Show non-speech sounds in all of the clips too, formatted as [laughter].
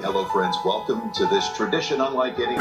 Hello, friends. Welcome to this tradition unlike any.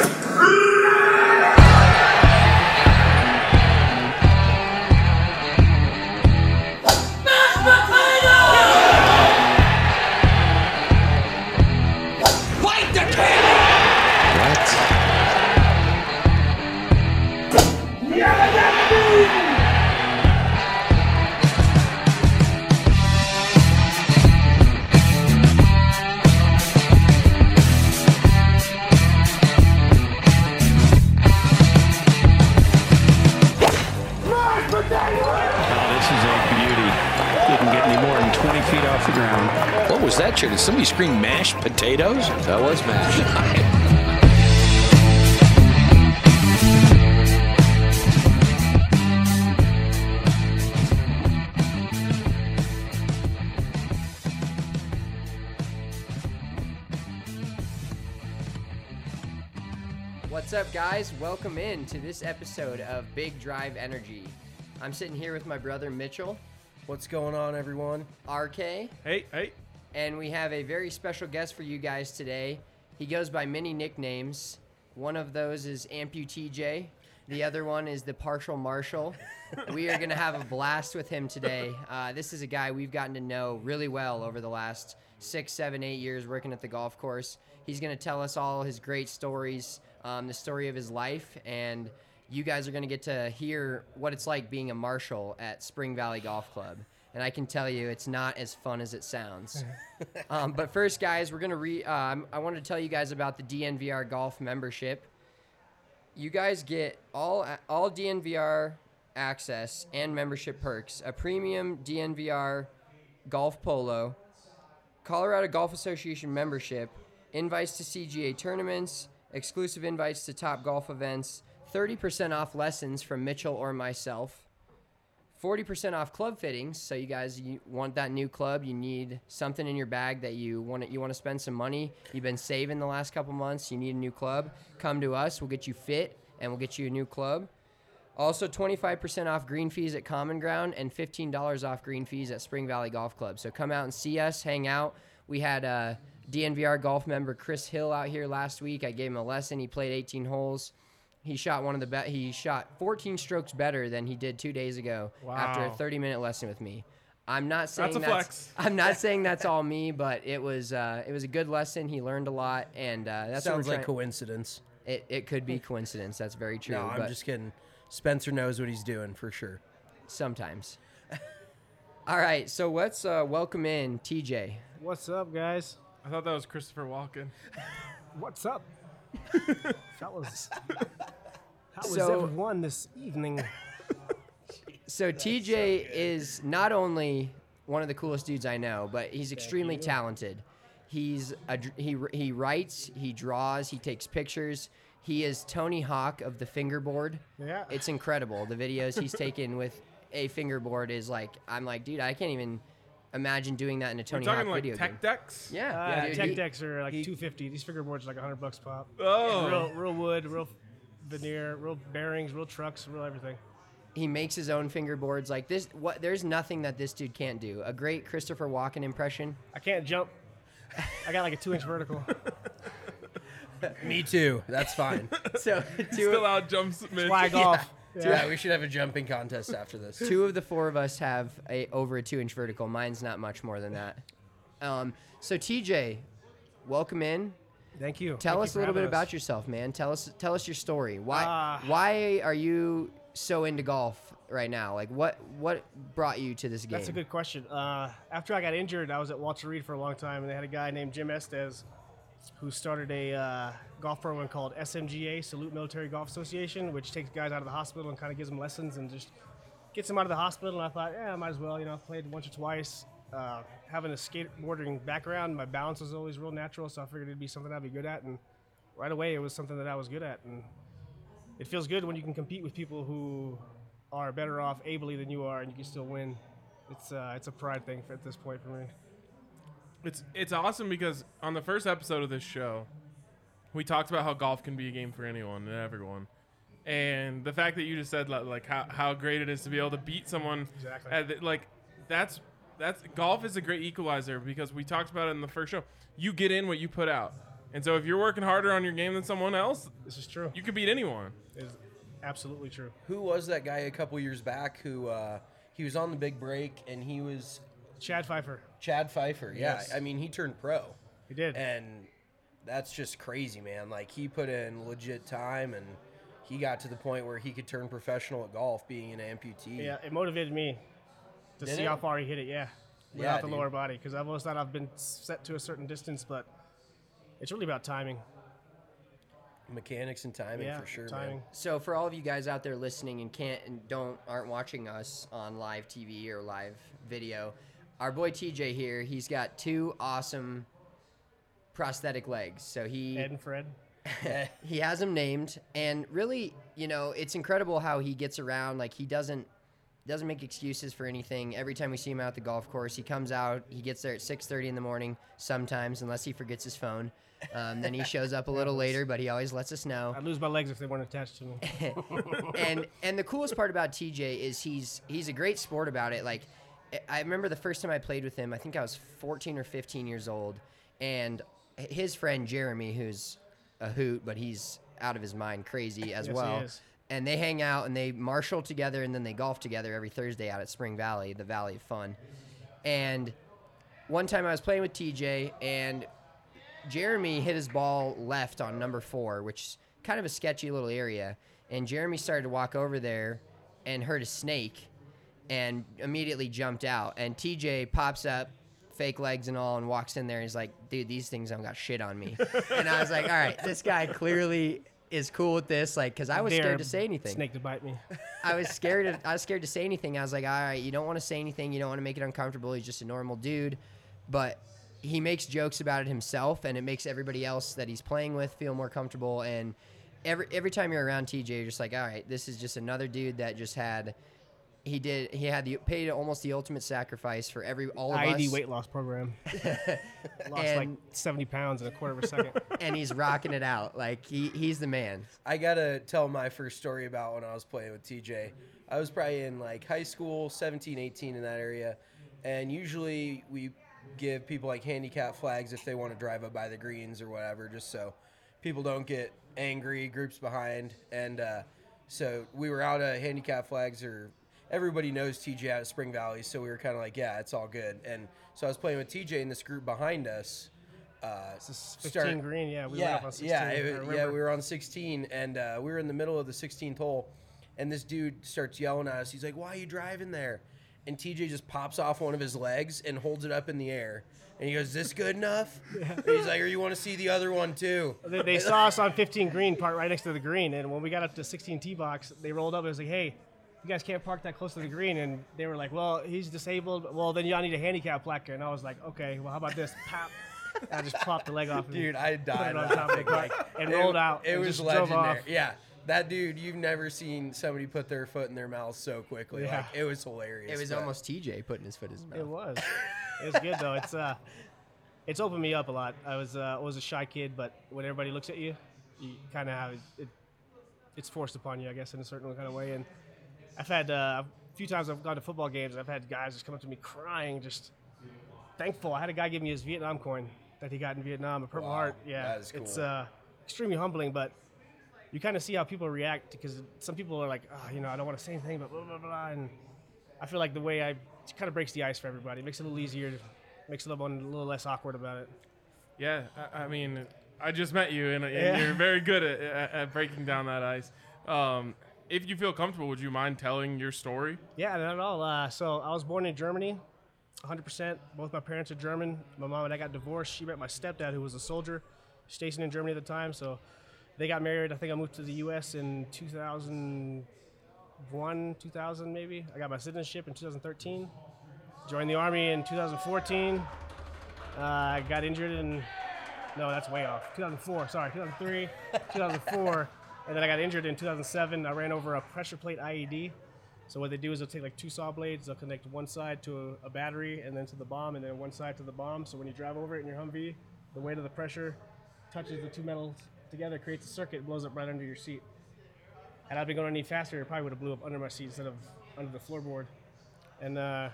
Potatoes? That was mashed. What's up, guys? Welcome in to this episode of Big Drive Energy. I'm sitting here with my brother Mitchell, What's going on, everyone? RK, Hey, hey. And we have a very special guest for you guys today. He goes by many nicknames. One of those is Amputee J. The other one is the Partial Marshal. [laughs] we are going to have a blast with him today. Uh, this is a guy we've gotten to know really well over the last six, seven, eight years working at the golf course. He's going to tell us all his great stories, um, the story of his life, and you guys are going to get to hear what it's like being a marshal at Spring Valley Golf Club. And I can tell you, it's not as fun as it sounds. [laughs] [laughs] um, but first, guys, we're going to re. Um, I wanted to tell you guys about the DNVR Golf membership. You guys get all all DNVR access and membership perks: a premium DNVR golf polo, Colorado Golf Association membership, invites to CGA tournaments, exclusive invites to top golf events, 30% off lessons from Mitchell or myself, 40% off club fittings. So you guys you want that new club, you need something in your bag that you want you want to spend some money. You've been saving the last couple months, you need a new club. Come to us, we'll get you fit and we'll get you a new club. Also, 25% off green fees at Common Ground and $15 off green fees at Spring Valley Golf Club. So come out and see us, hang out. We had uh, a DNVR golf member Chris Hill out here last week. I gave him a lesson. He played 18 holes. He shot one of the best. He shot 14 strokes better than he did two days ago after a 30 minute lesson with me. I'm not saying That's a flex. [laughs] I'm not [laughs] saying that's all me, but it was uh, it was a good lesson. He learned a lot, and uh, that's what Sounds like trying- coincidence. It, it could be [laughs] coincidence. That's very true. No, I'm but just kidding. Spencer knows what he's doing for sure. sometimes. All right, so let's uh, welcome in TJ. What's up, guys? I thought that was Christopher Walken. What's up, fellas? How is So- everyone this evening? So TJ is not only one of the coolest dudes I know, but he's extremely talented. He's a, he he writes, he draws, he takes pictures. He is Tony Hawk of the fingerboard. Yeah. It's incredible. The videos he's taken with a fingerboard is like I'm like, dude, I can't even imagine doing that in a We're Tony Hawk talking like video tech game. decks? Yeah, Uh, dude, tech he- decks are like he- 250. These fingerboards are like 100 bucks pop. Oh. Real, real wood, real veneer, real bearings, real trucks, real everything. he makes his own fingerboards like this what there's nothing that this dude can't do a great christopher walken impression I can't jump. I got like a two-inch vertical. [laughs] Me too. That's fine. so Still two, out jumps Mitch. Flag off. Yeah, we should have a jumping contest after this. two of the four of us have a over a two inch vertical. Mine's not much more than that. Um, so tj welcome in. Thank you. tell Thank us you a little bit having about yourself man. Tell us tell us your story. Why Ah. why are you so into golf right now? Like what what brought you to this game That's a good question. Uh, after I got injured, I was at Walter Reed for a long time, and they had a guy named Jim Estes who started a uh, golf program called SMGA, Salute Military Golf Association, which takes guys out of the hospital and kind of gives them lessons and just gets them out of the hospital. And I thought, yeah, I might as well. You know, I've played once or twice. Uh, having a skateboarding background, my balance was always real natural, so I figured it'd be something I'd be good at. And right away, it was something that I was good at. And it feels good when you can compete with people who are better off ably than you are, and you can still win. It's uh, it's a pride thing at this point for me. It's it's awesome because on the first episode of this show, we talked about how golf can be a game for anyone and everyone. And the fact that you just said li- like how, how great it is to be able to beat someone Exactly. at the- like that's that's golf is a great equalizer because we talked about it in the first show. You get in what you put out, and so if you're working harder on your game than someone else, This is true. you could beat anyone. It's absolutely true. Who was that guy a couple years back who uh, he was on the big break and he was Chad Pfeiffer. Chad Pfeiffer? Yeah, Yes. I mean he turned pro, He did. and that's just crazy, man. Like he put in legit time and he got to the point where he could turn professional at golf, being an amputee. yeah, it motivated me to Did see it? how far he hit it. Yeah, Yeah, without the dude. lower body, because I've always thought I've been set to a certain distance, but it's really about timing. mechanics and timing yeah, for sure, timing. man. So for all of you guys out there listening and can't and don't aren't watching us on live TV or live video, our boy TJ here, he's got two awesome prosthetic legs. So he Ed and Fred. [laughs] he has them named and really you know it's incredible how he gets around like he doesn't doesn't make excuses for anything every time we see him out at the golf course he comes out he gets there at 6.30 in the morning sometimes unless he forgets his phone um, then he shows up a [laughs] little later but he always lets us know I'd lose my legs if they weren't attached to me. [laughs] and and the coolest part about TJ is he's he's a great sport about it. Like I- remember the first time I played with him, I think I was 14 or 15 years old, and his friend Jeremy, who's a hoot, but he's out of his mind crazy as Yes, well. And they hang out and they marshal together and then they golf together every Thursday out at Spring Valley, the Valley of Fun. And one time I was playing with TJ and Jeremy hit his ball left on number four, which is kind of a sketchy little area. And Jeremy started to walk over there and heard a snake and immediately jumped out. And TJ pops up, fake legs and all, and walks in there. And he's like, dude, these things don't got shit on me. [laughs] and I was like, all right, this guy clearly is cool with this. Like, because I was scared to say anything. Snake to bite me. [laughs] I was scared. Of, I was scared to say anything. I was like, all right, you don't want to say anything. You don't want to make it uncomfortable. He's just a normal dude, but he makes jokes about it himself, and it makes everybody else that he's playing with feel more comfortable. And every every time you're around TJ, you're just like, all right, this is just another dude that just had. He did. He had the paid almost the ultimate sacrifice for every all of IED us, weight loss program. [laughs] Lost like 70 pounds in a quarter of a second. [laughs] and he's rocking it out. Like he he's the man. I gotta tell my first story about when I was playing with TJ. I was probably in like high school, 17, 18 in that area, and usually we give people like handicap flags if they want to drive up by the greens or whatever, just so people don't get angry, groups behind. And uh, so we were out of handicap flags, or everybody knows TJ out of Spring Valley, so we were kind of like, yeah, it's all good. And so I was playing with TJ in this group behind us. Uh, This 15 start- green. Yeah, we yeah, on 16. yeah, it- yeah. We were on 16, and uh, we were in the middle of the 16th hole, and this dude starts yelling at us. He's like, "Why are you driving there?" And TJ just pops off one of his legs and holds it up in the air, and he goes, "Is this good enough?" [laughs] And he's like, "Or you want to see the other one too?" They, they saw us on 15 green, parked right next to the green, and when we got up to 16 tee box, they rolled up and was like, "Hey, you guys can't park that close to the green." And they were like, "Well, he's disabled. Well, then y'all need a handicap placard." And I was like, "Okay, well, how about this?" Pop. And I just popped the leg off. and Dude, I died on top of the laughing. cart and It- rolled out. It and was just drove legendary. off. Yeah, that dude, you've never seen somebody put their foot in their mouth so quickly. Yeah. Like it was hilarious. It was but- almost TJ putting his foot in his mouth. It was. It was good though. It's uh, it's opened me up a lot. I was uh, was a shy kid, but when everybody looks at you, you kind of have it. It's forced upon you, I guess, in a certain kind of way. And I've had uh, a few times I've gone to football games. I've had guys just come up to me crying, just thankful. I had a guy give me his Vietnam coin that he got in Vietnam, a Purple Wow, Heart. Yeah, that is it's uh, extremely humbling, but you kind of see how people react because some people are like, oh, you know, I don't want to say anything, but blah blah blah. And I feel like the way I it kind of breaks the ice for everybody. It makes it a little easier, makes it a little, a little less awkward about it. Yeah, I, I mean, I just met you, and, and Yeah. you're very good at, at, at breaking down that ice. Um, if you feel comfortable, would you mind telling your story? Yeah, not at all. Uh, so I was born in Germany, 100%. Both my parents are German. My mom and I got divorced. She met my stepdad, who was a soldier stationed in Germany at the time. So they got married. I think I moved to the U.S. in 2001, 2000 maybe. I got my citizenship in 2013. Joined the army in 2014. Uh, I got injured in no, that's way off. 2004, sorry, 2003, [laughs] 2004, and then I got injured in 2007. I ran over a pressure plate IED. So what they do is they'll take like two saw blades, they'll connect one side to a, battery and then to the bomb, and then one side to the bomb. So when you drive over it in your Humvee, the weight of the pressure touches the two metals together, creates a circuit, blows up right under your seat. Had I been going any faster, it probably would have blew up under my seat instead of under the floorboard. And uh,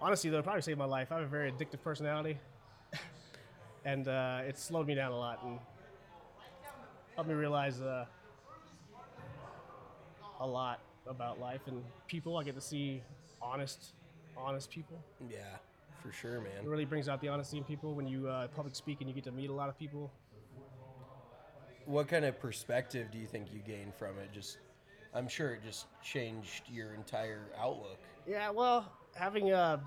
honestly, though, it probably saved my life. I have a very addictive personality, [laughs] and uh, it slowed me down a lot and helped me realize uh, a lot about life and people. I get to see honest, honest people. Yeah, for sure, man. It really brings out the honesty in people when you uh, public speak and you get to meet a lot of people. What kind of perspective do you think you gained from it? Just, I'm sure it just changed your entire outlook. Yeah, well, having uh,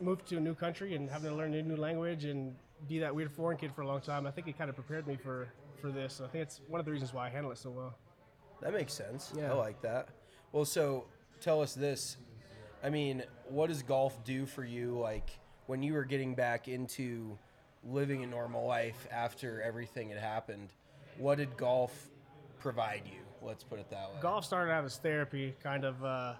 moved to a new country and having to learn a new language and be that weird foreign kid for a long time, I think it kind of prepared me for for this. I think it's one of the reasons why I handle it so well. That makes sense. Yeah. I like that. Well, so tell us this. I mean, what does golf do for you? Like when you were getting back into living a normal life after everything had happened, what did golf provide you? Let's put it that way. Golf started out as therapy, kind of. Uh,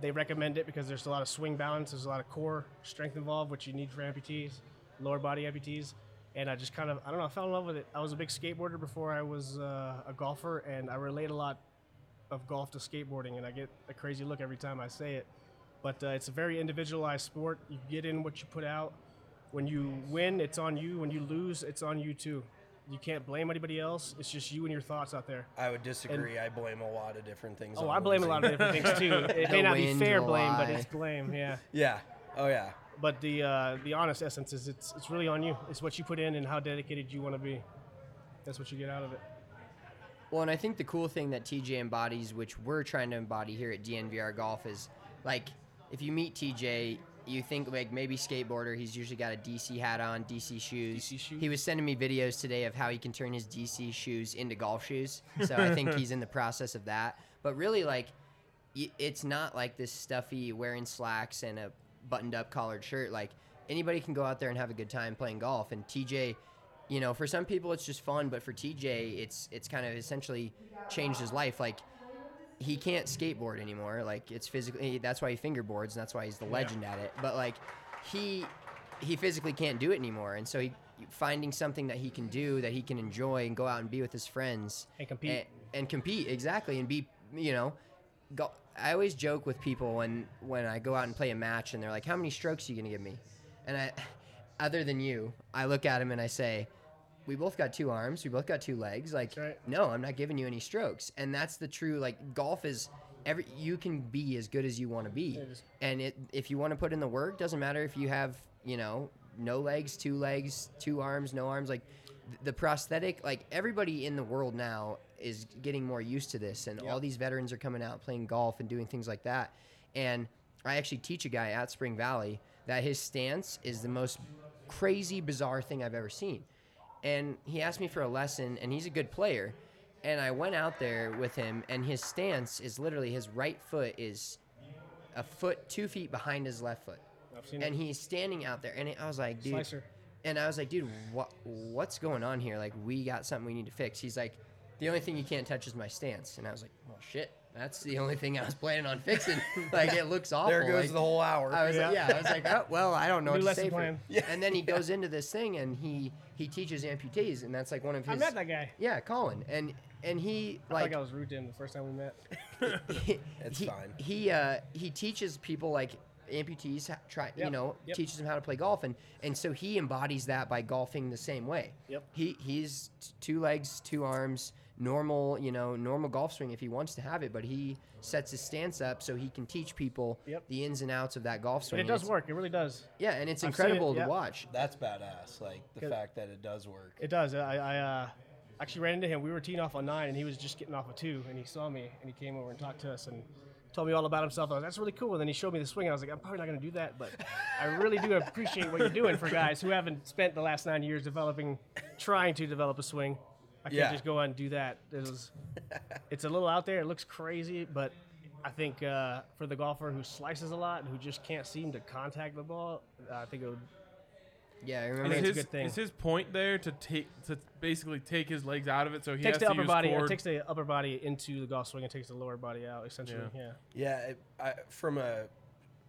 they recommend it because there's a lot of swing balance, there's a lot of core strength involved, which you need for amputees, lower body amputees. And I just kind of, I don't know, I fell in love with it. I was a big skateboarder before I was uh, a golfer, and I relate a lot of golf to skateboarding, and I get a crazy look every time I say it. But uh, it's a very individualized sport. You get in what you put out. When you win, it's on you. When you lose, it's on you too. You can't blame anybody else. It's just you and your thoughts out there. I would disagree. I blame a lot of different things. Oh, on I blame a lot of different things too. [laughs] It may not be fair the blame, but it's blame. Yeah. [laughs] Yeah. Oh yeah. But the uh, the honest essence is it's it's really on you. It's what you put in and how dedicated you want to be. That's what you get out of it. Well, and I think the cool thing that TJ embodies, which we're trying to embody here at DNVR Golf, is like if you meet TJ, you think like maybe skateboarder. He's usually got a DC hat on, DC shoes. DC shoes? He was sending me videos today of how he can turn his DC shoes into golf shoes. So I think [laughs] he's in the process of that. But really, like, it's not like this stuffy wearing slacks and a buttoned-up collared shirt. Like anybody can go out there and have a good time playing golf. And TJ you know, for some people it's just fun, but for TJ, it's it's kind of essentially changed his life. Like he can't skateboard anymore. Like it's physically that's why he fingerboards and that's why he's the legend at it. But like he he physically can't do it anymore, and so he finding something that he can do that he can enjoy and go out and be with his friends And compete. and, and compete exactly and be you know go, I always joke with people when when I go out and play a match and they're like how many strokes are you gonna give me? And I [laughs] other than you I look at him and I say we both got two arms we both got two legs like right. no I'm not giving you any strokes. And that's the true like golf is every you can be as good as you want to be. It and it if you want to put in the work doesn't matter if you have you know no legs two legs two arms no arms like th- the prosthetic like everybody in the world now is getting more used to this and all these veterans are coming out playing golf and doing things like that. And i actually teach a guy at spring valley that his stance is the most crazy bizarre thing i've ever seen. And he asked me for a lesson and he's a good player. And i went out there with him and his stance is literally his right foot is a foot two feet behind his left foot. I've seen and it. he's standing out there and i was like dude Slicer. and i was like dude what what's going on here? Like we got something we need to fix. He's like the only thing you can't touch is my stance and i was like well shit that's the only thing i was planning on fixing [laughs] like it looks awful There goes like- the whole hour. I was like, Yeah. yeah, I was like, oh, well, I don't know New what to lesson say. For plan. yeah. [laughs] And then he goes into this thing and he he teaches amputees, and that's like one of I his. met that guy. Yeah, Colin, and and he I like think I was rude to him the first time we met. [laughs] he, It's he, fine. He uh, he teaches people like amputees ha- try you know yep. teaches them how to play golf and and so he embodies that by golfing the same way. Yep. He he's t- two legs, two arms, normal you know normal golf swing if he wants to have it, but he sets his stance up so he can teach people Yep. the ins and outs of that golf swing. But it does it's- work. It really does. Yeah, and it's I've seen it, incredible yeah. to watch. That's badass. Like the fact that it does work. It does. I, I uh, actually ran into him. We were teeing off on nine, and he was just getting off a two, and he saw me, and he came over and talked to us, and told me all about himself. I was, that's really cool. And then he showed me the swing, and I was like, I'm probably not going to do that, but I really do appreciate what you're doing for guys who haven't spent the last nine years developing, trying to develop a swing. I can't Yeah. just go out and do that. It was, [laughs] it's a little out there. It looks crazy, but I think uh, for the golfer who slices a lot and who just can't seem to contact the ball, I think it would Yeah, I I remember. think Is it's a his, good thing. is his point there to take to basically take his legs out of it so he takes has the to upper use body, core? or takes the upper body into the golf swing and takes the lower body out. Essentially, yeah. Yeah, it, I, from a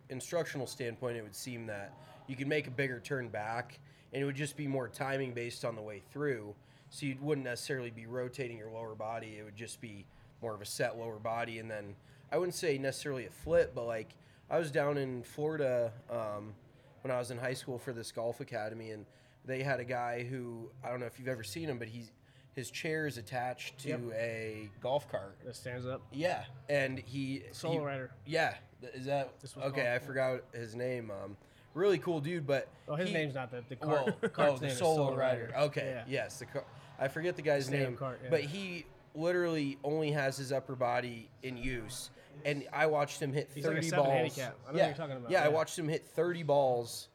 instructional standpoint, it would seem that you could make a bigger turn back, and it would just be more timing based on the way through. So you wouldn't necessarily be rotating your lower body; it would just be more of a set lower body, and then I wouldn't say necessarily a flip, but like I was down in Florida um, when I was in high school for this golf academy, and they had a guy who I don't know if you've ever seen him, but he's his chair is attached to Yep. a golf cart. That stands up. Yeah, and he Solo he- rider. Yeah, is that This was okay? I forgot his name. Um, really cool dude, but Well, his he- name's not the the well, cart. oh, oh the solo rider. Okay, Yeah. yes, the car- I forget the guy's name, cart, yeah. but he literally only has his upper body in use, and I watched him hit He's like a balls. handicap. I know what yeah, you're talking about, yeah, I watched him hit thirty balls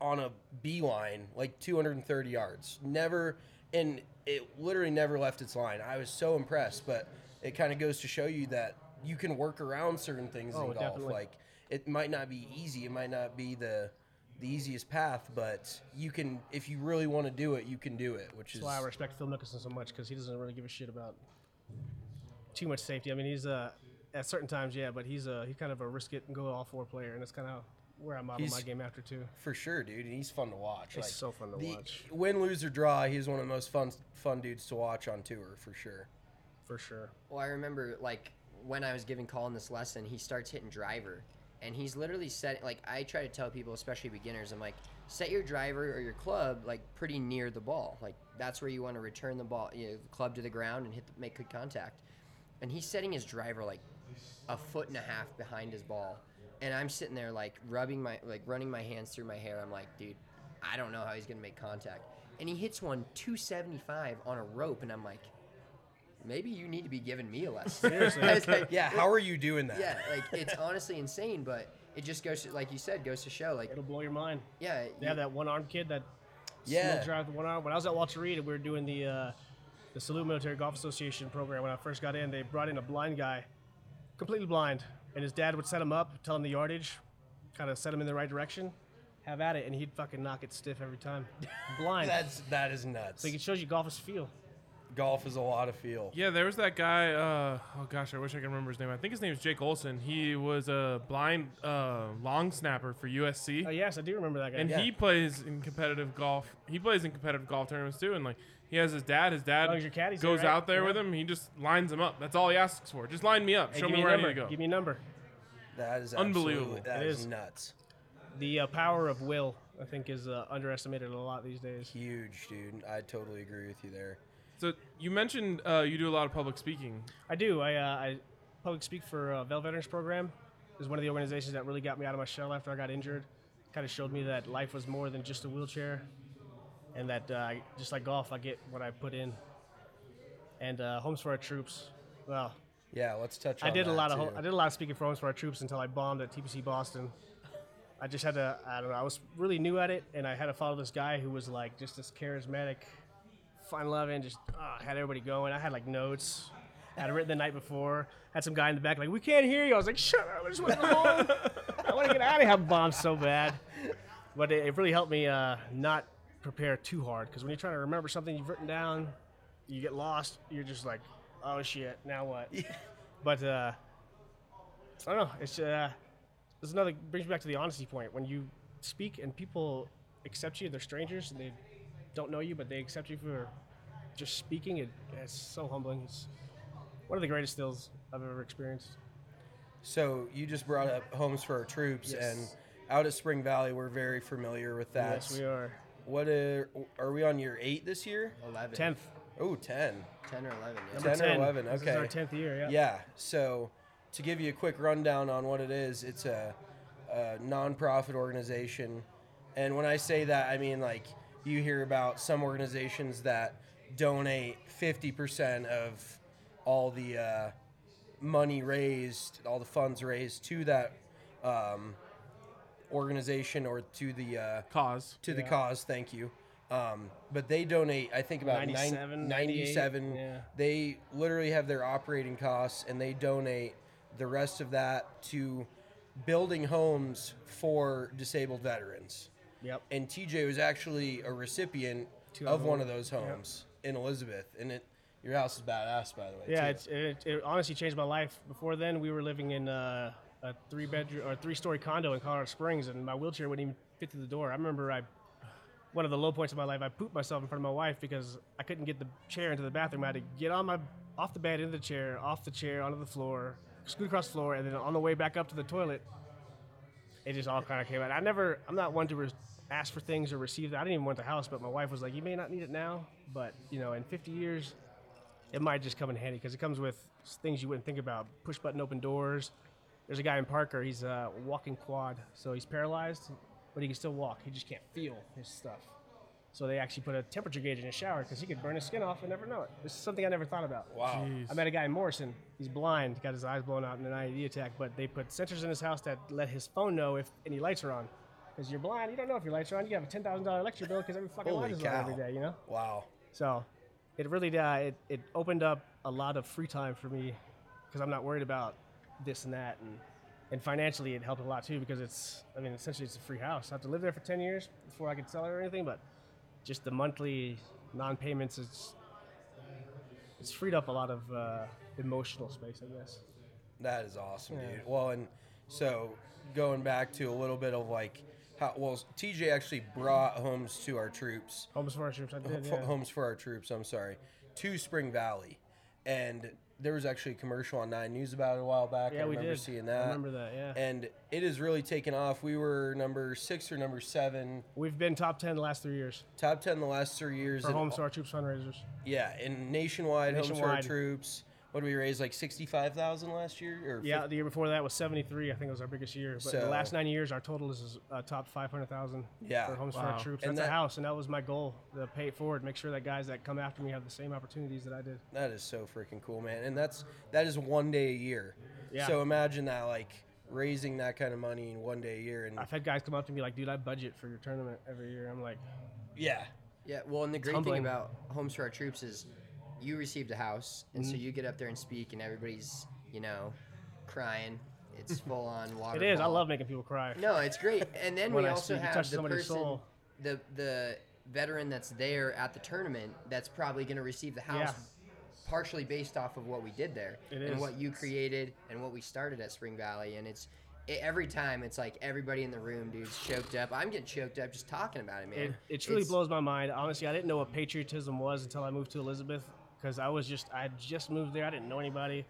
on a beeline, like 230 yards. Never, and it literally never left its line. I was so impressed, but it kind of goes to show you that you can work around certain things Oh, in golf. definitely. Like it might not be easy, it might not be the the easiest path, but you can if you really want to do it, you can do it. Which That's is why I respect Phil Mickelson so much because he doesn't really give a shit about too much safety. I mean, he's uh, at certain times, yeah, but he's uh, he's kind of a risk it and go all four player, and that's kind of where I model He's- my game after too. for sure, dude. And he's fun to watch. It's so fun to the- watch. Win, lose or draw, he's one of the most fun fun dudes to watch on tour for sure. For sure. Well, I remember like when I was giving Colin this lesson, he starts hitting driver, and he's literally set. Like I try to tell people, especially beginners, I'm like, set your driver or your club like pretty near the ball. Like that's where you want to return the ball, you know, the club to the ground and hit, the, make good contact. And he's setting his driver like a foot and a half behind his ball, and I'm sitting there like rubbing my like running my hands through my hair. I'm like, dude, I don't know how he's gonna make contact. And he hits one 275 on a rope, and I'm like, maybe you need to be giving me a lesson. [laughs] [laughs] It's like- Yeah, how are you doing that? yeah, like it's honestly insane, but it just goes to, like you said, goes to show, like, It'll blow your mind. yeah, They you- have that one armed kid that Yeah. smoke drive with one arm. When I was at Walter Reed, we were doing the uh, the Salute Military Golf Association program. When I first got in, they brought in a blind guy, completely blind, and his dad would set him up, tell him the yardage, kind of set him in the right direction, have at it, and he'd fucking knock it stiff every time. [laughs] Blind. That's that is nuts. so it shows you golfers feel. Golf is a lot of feel. Yeah, there was that guy. Uh, oh gosh, I wish I could remember his name. I think his name is Jake Olson. He was a blind uh, long snapper for USC, Oh yes, I do remember that guy. and yeah. he plays in competitive golf. He plays in competitive golf tournaments too, and like he has his dad. His dad Oh, he's your caddy, is goes right? out there Yeah. with him. He just lines him up. That's all he asks for. Just line me up. Hey, Show me me a where I number. need to go. Give me a number. That is Unbelievable. absolutely- That It is is. nuts. The uh, power of will, I think, is uh, underestimated a lot these days. Huge, dude. I totally agree with you there. So you mentioned uh, you do a lot of public speaking. I do. I, uh, I public speak for uh, Vel Veterans Program. is one of the organizations that really got me out of my shell after I got injured. Kind of showed me that life was more than just a wheelchair, and that uh, just like golf, I get what I put in. And uh, Homes for Our Troops. Well, Yeah, let's touch on I did a lot of too. ho- I did a lot of speaking for Homes for Our Troops until I bombed at TPC Boston. I just had to. I don't know. I was really new at it, and I had to follow this guy who was like just this charismatic, fun loving, just uh, had everybody going. I had like notes. I had written the night before. Had some guy in the back like, "We can't hear you." I was like, "Shut up! I just want to go home. I want to get out of here." Bombed so bad, but it, it really helped me uh, not prepare too hard because when you're trying to remember something you've written down, you get lost. You're just like, "Oh shit! Now what?" but uh, I don't know. It's uh, there's another brings me back to the honesty point. When you speak and people accept you, they're strangers and they don't know you, but they accept you for just speaking. It, it's so humbling. It's one of the greatest skills I've ever experienced. So you just brought up homes for our troops, Yes. and out at Spring Valley, we're very familiar with that. yes, we are. What are, are we on year eight this year? 11. Tenth, Oh, 10. 10 or 11. Yeah. number 10 or 11, This is okay. our tenth year. Yeah. Yeah. So to give you a quick rundown on what it is, it's a, a nonprofit organization, and when I say that, I mean like you hear about some organizations that donate 50% of all the uh, money raised, all the funds raised to that um, organization or to the uh, Cause. to the cause. Thank you. Um, but they donate, I think about 97, 97. 97 yeah. They literally have their operating costs and they donate the rest of that to building homes for disabled veterans. Yep. And TJ was actually a recipient Two of one of those homes in Elizabeth. And it, your house is badass, by the way. Yeah, it's, it, it honestly changed my life. Before then, we were living in uh, a three bedroom or three story condo in Colorado Springs, and my wheelchair wouldn't even fit through the door. I remember I, one of the low points of my life, I pooped myself in front of my wife because I couldn't get the chair into the bathroom. I had to get on my off the bed into the chair, off the chair onto the floor, scoot across the floor, and then on the way back up to the toilet, it just all kind of came out. I never, I'm not one to re- ask for things or receive. I didn't even want the house, but my wife was like, "You may not need it now, but you know, in 50 years, it might just come in handy because it comes with things you wouldn't think about: push button open doors. There's a guy in Parker. He's a walking quad, so he's paralyzed, but he can still walk. He just can't feel his stuff. So they actually put a temperature gauge in his shower because he could burn his skin off and never know it. This is something I never thought about. Wow. I met a guy in Morrison. He's blind, got his eyes blown out in an IED attack, but they put sensors in his house that let his phone know if any lights are on. Because you're blind, you don't know if your lights are on. You have a ten thousand dollar electric bill because every fucking Holy light is on every day. You know. Wow. So it really uh, it, it opened up a lot of free time for me because I'm not worried about this and that and and financially it helped a lot too because it's I mean essentially it's a free house. I have to live there for 10 years before I could sell it or anything, but just the monthly non-payments it's it's freed up a lot of uh, emotional space, I guess. That is awesome, Yeah. dude. Well, and so going back to a little bit of like how well TJ actually brought homes to our troops. Homes for our troops, I did. Yeah. homes for our troops. I'm sorry, to Spring Valley, and there was actually a commercial on Nine News about it a while back. Yeah, I we remember did. seeing I that. remember that, yeah. And it has really taken off. We were number six or number seven, We've been top 10 the last three years top ten the last three years. for and Homes for our troops fundraisers. Yeah, and nationwide, homes for our troops. What did we raise? Like sixty-five thousand last year, or Yeah, 50 the year before that was 73. I think it was our biggest year. But the So- last nine years, our total is uh, top 500,000 Yeah. for homes for Wow. our troops. And That's that- a house, and that was my goal to pay it forward, make sure that guys that come after me have the same opportunities that I did. That is so freaking cool, man. And that's that is one day a year. Yeah. So imagine that, like raising that kind of money in one day a year, and I've had guys come up to me like, "Dude, I budget for your tournament every year." I'm like, yeah, Yeah, well, and the great humbling. thing about Homes for Our Troops is you received a house, and so mm-hmm. you get up there and speak, and everybody's, you know, crying. It's [laughs] full on water. "It is. I love making people cry." No, it's great. And then [laughs] we I also speak, have the person, soul. the the veteran that's there at the tournament that's probably going to receive the house. Yeah. Partially based off of what we did there It and is. what you created and what we started at Spring Valley, and it's every time it's like everybody in the room, dude's choked up. I'm getting choked up just talking about it, man. It, it truly It's- blows my mind. Honestly, I didn't know what patriotism was until I moved to Elizabeth because I was just I had just moved there. I didn't know anybody.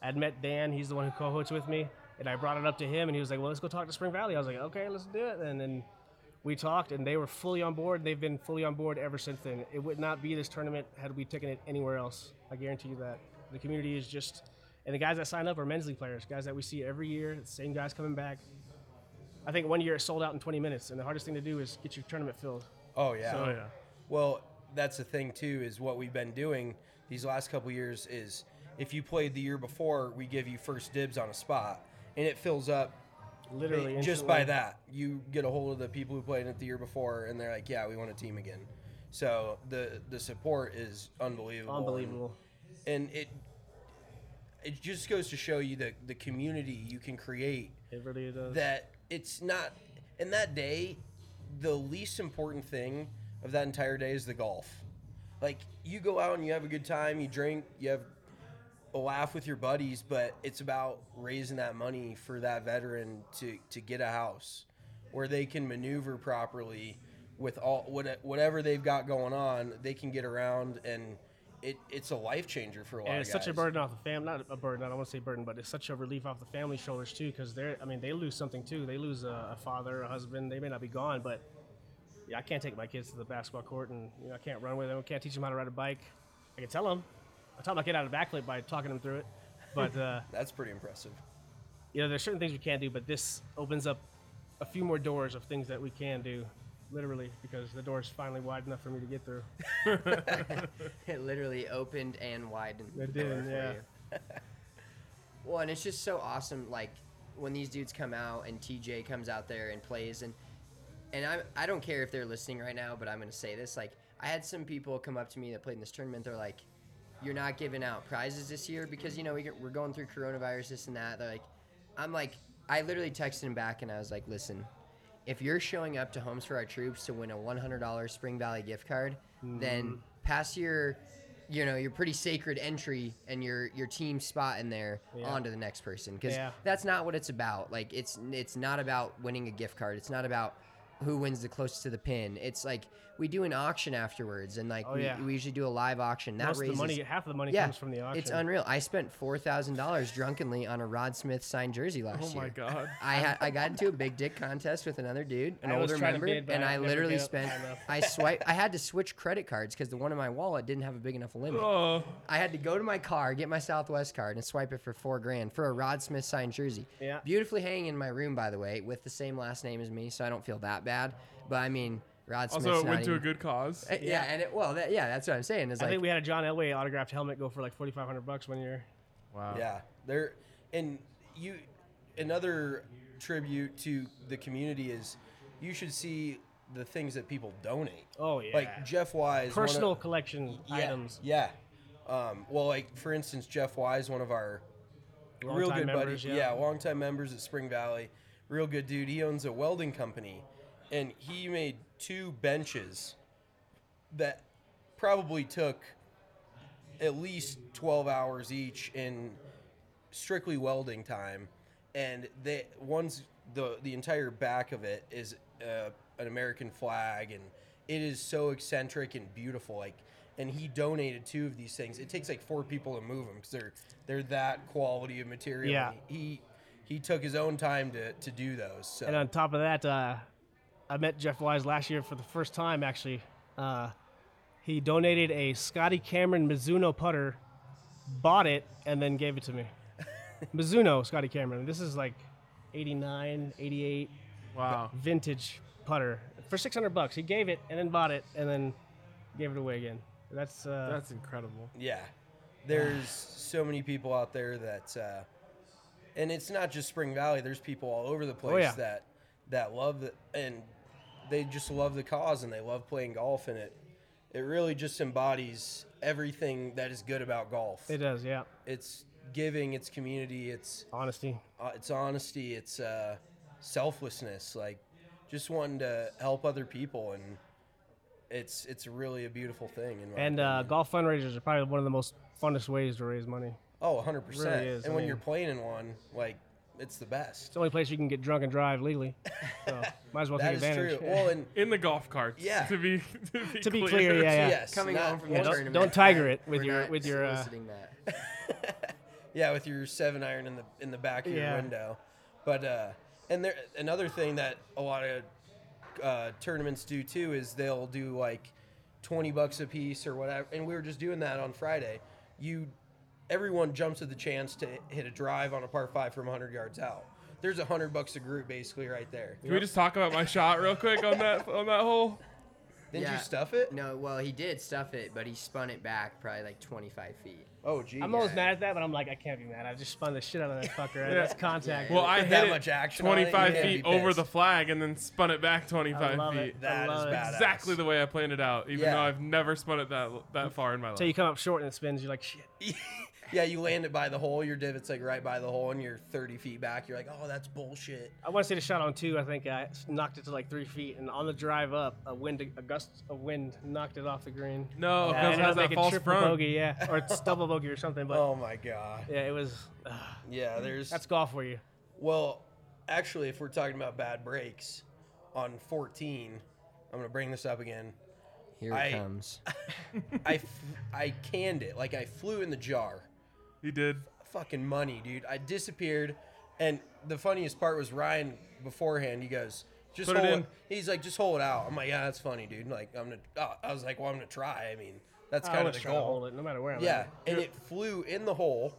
I'd met Dan. He's the one who co-hosts with me, and I brought it up to him, and he was like, "Well, let's go talk to Spring Valley." I was like, "Okay, let's do it." And then we talked, and they were fully on board. They've been fully on board ever since then. It would not be this tournament had we taken it anywhere else. I guarantee you that. The community is just, and the guys that sign up are men's league players, guys that we see every year. The same guys coming back. I think one year it sold out in 20 minutes, and the hardest thing to do is get your tournament filled. oh yeah, Oh yeah. Well, that's the thing too. Is what we've been doing these last couple years is if you played the year before, we give you first dibs on a spot, and it fills up Literally, just by that. You get a hold of the people who played it the year before, and they're like, "Yeah, we want a team again." So the the support is unbelievable. and- Unbelievable. and it it just goes to show you the the community you can create It really does. that it's not in that day the least important thing of that entire day is the golf like you go out and you have a good time you drink you have a laugh with your buddies but it's about raising that money for that veteran to to get a house where they can maneuver properly with all whatever they've got going on they can get around and it, it's a life changer for a lot and of it's such a burden off the family. Not a burden. I don't want to say burden, but it's such a relief off the family shoulders too, because they're. I mean, they lose something too. They lose a, a father, a husband. They may not be gone, but yeah, I can't take my kids to the basketball court, and you know, I can't run with them. I can't teach them how to ride a bike. I can tell them. I taught my kid how to get out of backflip by talking them through it, but [laughs] uh, that's pretty impressive you know, there's certain things we can't do, but this opens up a few more doors of things that we can do, literally, because the door's finally wide enough for me to get through. [laughs] It literally opened and widened. It did, yeah. you. [laughs] well, and it's just so awesome. Like when these dudes come out and TJ comes out there and plays, and and I I don't care if they're listening right now, but I'm gonna say this. Like I had some people come up to me that played in this tournament. They're like, "You're not giving out prizes this year because you know we get, we're going through coronavirus, this and that." They're like, "I'm like," I literally texted him back and I was like, "Listen." If you're showing up to Homes for Our Troops to win a $100 Spring Valley gift card, then mm. pass your you know your pretty sacred entry and your your team spot in there Yeah. on to the next person because Yeah. that's not what it's about like it's it's not about winning a gift card it's not about who wins the closest to the pin. It's like we do an auction afterwards, and like Oh, we, yeah. we usually do a live auction. That Most of raises the money, half of the money yeah, comes from the auction. It's unreal. I spent four thousand dollars drunkenly on a Rod Smith signed jersey last oh, year. Oh year. my god. [laughs] I had I got into a big dick contest with another dude, an I older member, bid, and I I literally spent. I swipe. I had to switch credit cards because the one in my wallet didn't have a big enough limit. Oh, I had to go to my car, get my Southwest card, and swipe it for four grand for a Rod Smith signed jersey. Yeah. Beautifully hanging in my room, by the way, with the same last name as me, so I don't feel that bad. But I mean, Rod Smith's also it not went to a good cause. Uh, Yeah, and it well, that, yeah, that's what I'm saying. Is I like think we had a John Elway autographed helmet go for like 4,500 bucks one year. Wow. Yeah, there and you another tribute to the community is you should see the things that people donate. Oh yeah. Like Jeff Wise, one of- personal collection yeah, items. Yeah. Um, well, like for instance, Jeff Wise, one of our real good members, buddies, yeah. yeah, longtime members at Spring Valley, real good dude. He owns a welding company, and he made two benches that probably took at least 12 hours each in strictly welding time. And they one's the the entire back of it is uh, an American flag and it is so eccentric and beautiful like and he donated two of these things. It takes like four people to move them because they're they're that quality of material. Yeah. he he took his own time to to do those so. And on top of that, uh, I met Jeff Wise last year for the first time. Actually, uh, he donated a Scotty Cameron Mizuno putter, bought it, and then gave it to me. [laughs] Mizuno Scotty Cameron. This is like 89, 88 Wow. vintage putter for 600 bucks. He gave it and then bought it and then gave it away again. That's uh, That's incredible. Yeah, there's so many people out there that, uh, and it's not just Spring Valley. There's people all over the place Oh, yeah. that that love it, and they just love the cause and they love playing golf, and it it really just embodies everything that is good about golf. it does. Yeah, it's giving, it's community, it's honesty. uh, it's honesty, it's uh, selflessness, like just wanting to help other people, and it's it's really a beautiful thing. And uh, golf fundraisers are probably one of the most funnest ways to raise money. Oh, 100%. really is, And I when mean- you're playing in one, like, it's the best. It's the only place you can get drunk and drive legally. So [laughs] might as well That take is advantage. true. [laughs] Well, and In the golf carts. Yeah. To be [laughs] to be, To be clear, yeah, yeah. yes, coming not- home from yeah, the don't- tournament. don't tiger it with we're your- not with your, uh, soliciting that. yeah, with your seven iron in the in the back of your Yeah. window. But uh, and there another thing that a lot of uh, tournaments do too is they'll do like twenty bucks a piece or whatever. And we were just doing that on Friday. You, everyone jumps at the chance to hit a drive on a par five from hundred yards out. There's a hundred bucks a group basically right there. Can we just talk about my shot real quick on that on that hole? Didn't Yeah. you stuff it? No, well, he did stuff it, but he spun it back probably like 25 feet. Oh, geez. I'm always mad at that, but I'm like, I can't be mad. I just spun the shit out of that fucker. That's contact. Well, I With hit that it much action on it, 25 feet over the flag and then spun it back I 25 love feet. it. That I is it. Exactly the way I planned it out, even Yeah. though I've never spun it that that far in my life. So you come up short and it spins. You're like, shit. [laughs] yeah, you land it by the hole. Your divot's like right by the hole, and you're 30 feet back. You're like, oh, that's bullshit. I want to say the shot on two. I think I knocked it to like three feet, and on the drive up, a wind, a gust of wind knocked it off the green. no, Yeah, I it ended has up that making false triple front. bogey, yeah, or it's double bogey or something. But [laughs] Oh my god. yeah, it was. Uh, Yeah, there's. that's golf for you. well, actually, if we're talking about bad breaks, on 14, I'm gonna bring this up again. Here I- it comes. [laughs] I f- I canned it like I flew in the jar. He did. Fucking money, dude. I disappeared, and the funniest part was Ryan beforehand. He goes. Just Put it hold in. He's like, just hold it out. I'm like, yeah, that's funny, dude. Like, I'm gonna. Oh, I was like, well, I'm gonna try. I mean, that's kind of always the try to goal. hold it, no matter where I'm Yeah, at. and it flew in the hole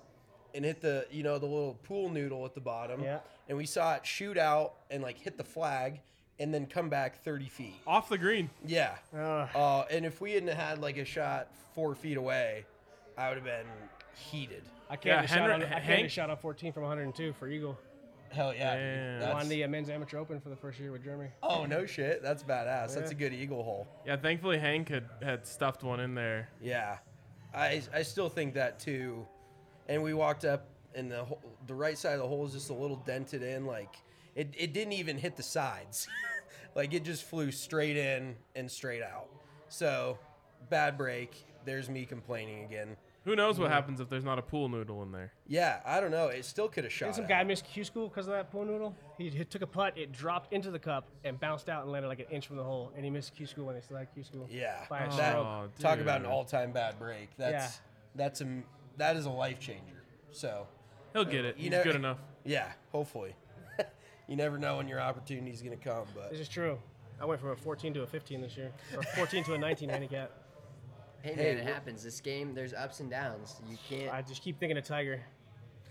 and hit the you know the little pool noodle at the bottom. Yeah. And we saw it shoot out and like hit the flag and then come back 30 feet. Off the green. Yeah. Ugh. Uh, and if we hadn't had like a shot four feet away, I would have been heated. I can't Yeah, yeah, shot on, I can't Hank- shot on 14 from 102 for Eagle. Hell yeah. Damn. Won the uh, men's amateur open for the first year with Jeremy. oh no shit, that's badass. That's a good eagle hole. Yeah, thankfully Hank had, had stuffed one in there. Yeah, I I still think that too. And we walked up, and the the right side of the hole is just a little dented in, like it, it didn't even hit the sides, [laughs] like it just flew straight in and straight out. So bad break. There's me complaining again. Who knows what happens if there's not a pool noodle in there? Yeah, I don't know. It still could have shot. Did some out. guy missed Q school because of that pool noodle? He, he took a putt, it dropped into the cup and bounced out and landed like an inch from the hole, and he missed Q school when they still had Q school. Yeah, By a that, stroke. Oh, talk about an all-time bad break. That's Yeah. that's a that is a life changer. So He'll get it. You He's know- good enough. yeah, hopefully. [laughs] you never know when your opportunity is gonna come, but This is true. I went from a 14 to a 15 this year, or 14 to a 19 [laughs] handicap. Hey man, it happens. This game, there's ups and downs. You can't. I just keep thinking of Tiger.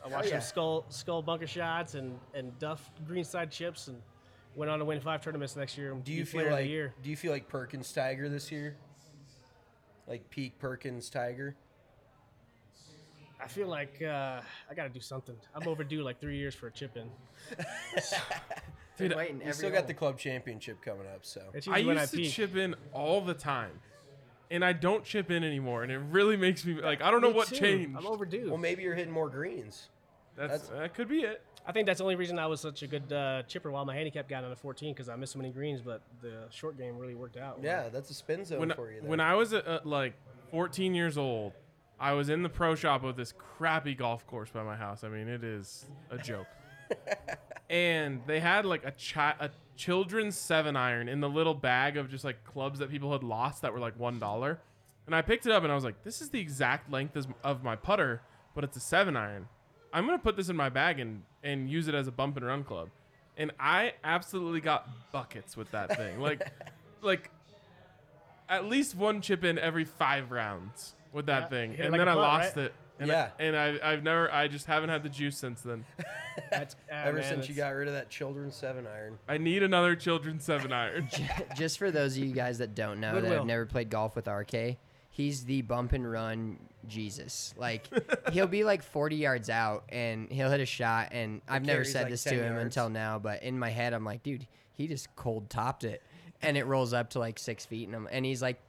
I watched yeah. him skull skull bunker shots and and duff greenside chips and went on to win five tournaments next year. do you feel player of the like year. do you feel like Perkins Tiger this year? Like peak Perkins Tiger? I feel like uh, I got to do something. I'm overdue like three years for a chip in. Been Dude, waiting You every still got the club championship coming up, so I usually I used to peak. chip in all the time, and I don't chip in anymore, and it really makes me like I don't know Me what too. changed. I'm overdue. well maybe you're hitting more greens. That's, that's- that could be it. I think that's the only reason I was such a good uh, chipper while my handicap got on a 14 because I missed so many greens, but the short game really worked out. Yeah, that's a spin zone When for you. There. when I was uh, like 14 years old, I was in the pro shop of this crappy golf course by my house. I mean, it is a joke. [laughs] and they had like a chi- a children's seven iron in the little bag of just like clubs that people had lost that were like one dollar. And I picked it up and I was like, this is the exact length of my putter, but it's a seven iron. I'm gonna put this in my bag and and use it as a bump and run club. And I absolutely got buckets with that thing. Like, [laughs] like at least one chip in every five rounds with that Yeah, thing, and like then I lost right? it. And Yeah. I, and I, I've never, I just haven't had the juice since then. [laughs] That's, ah, Ever man, since you got rid of that children's seven iron. I need another children's seven iron. [laughs] Just for those of you guys that don't know that Goodwill. have never played golf with RK, he's the bump and run Jesus. Like [laughs] he'll be like 40 yards out and he'll hit a shot, and I've never said like, this 10 to him yards. until now, but in my head I'm like, dude, he just cold topped it, and it rolls up to like six feet, and I'm, and he's like,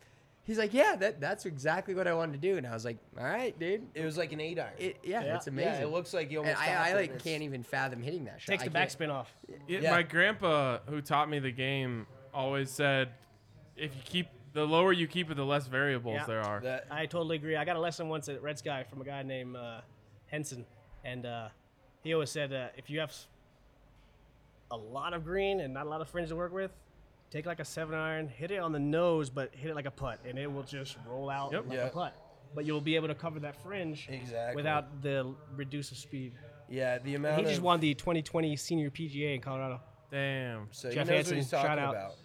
he's like, yeah, that that's exactly what I wanted to do, and I was like, all right, dude, It was like an eight iron. it, yeah, Yeah. it's amazing. Yeah, it looks like you almost. and I, I like and can't even fathom hitting that shot. takes the backspin off. It- Yeah. My grandpa, who taught me the game, always said, if you keep the lower you keep it, the less variables Yeah. there are. That I totally agree. I got a lesson once at Red Sky from a guy named uh, Henson, and uh, he always said uh, if you have a lot of green and not a lot of fringe to work with, take like a seven iron, hit it on the nose, but hit it like a putt, and it will just roll out Yep. like Yeah. a putt. But you'll be able to cover that fringe Exactly. without the reduce of speed. yeah, the And amount he just won the 2020 Senior PGA in Colorado. Damn. so Jeff he knows Hansen, what he's shout talking out. about.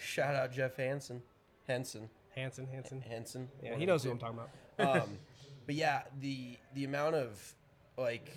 Shout out Jeff Hansen, Henson, Hanson, Hanson. Henson. Yeah, he knows the who I'm talking about. um, [laughs] but yeah, the the amount of like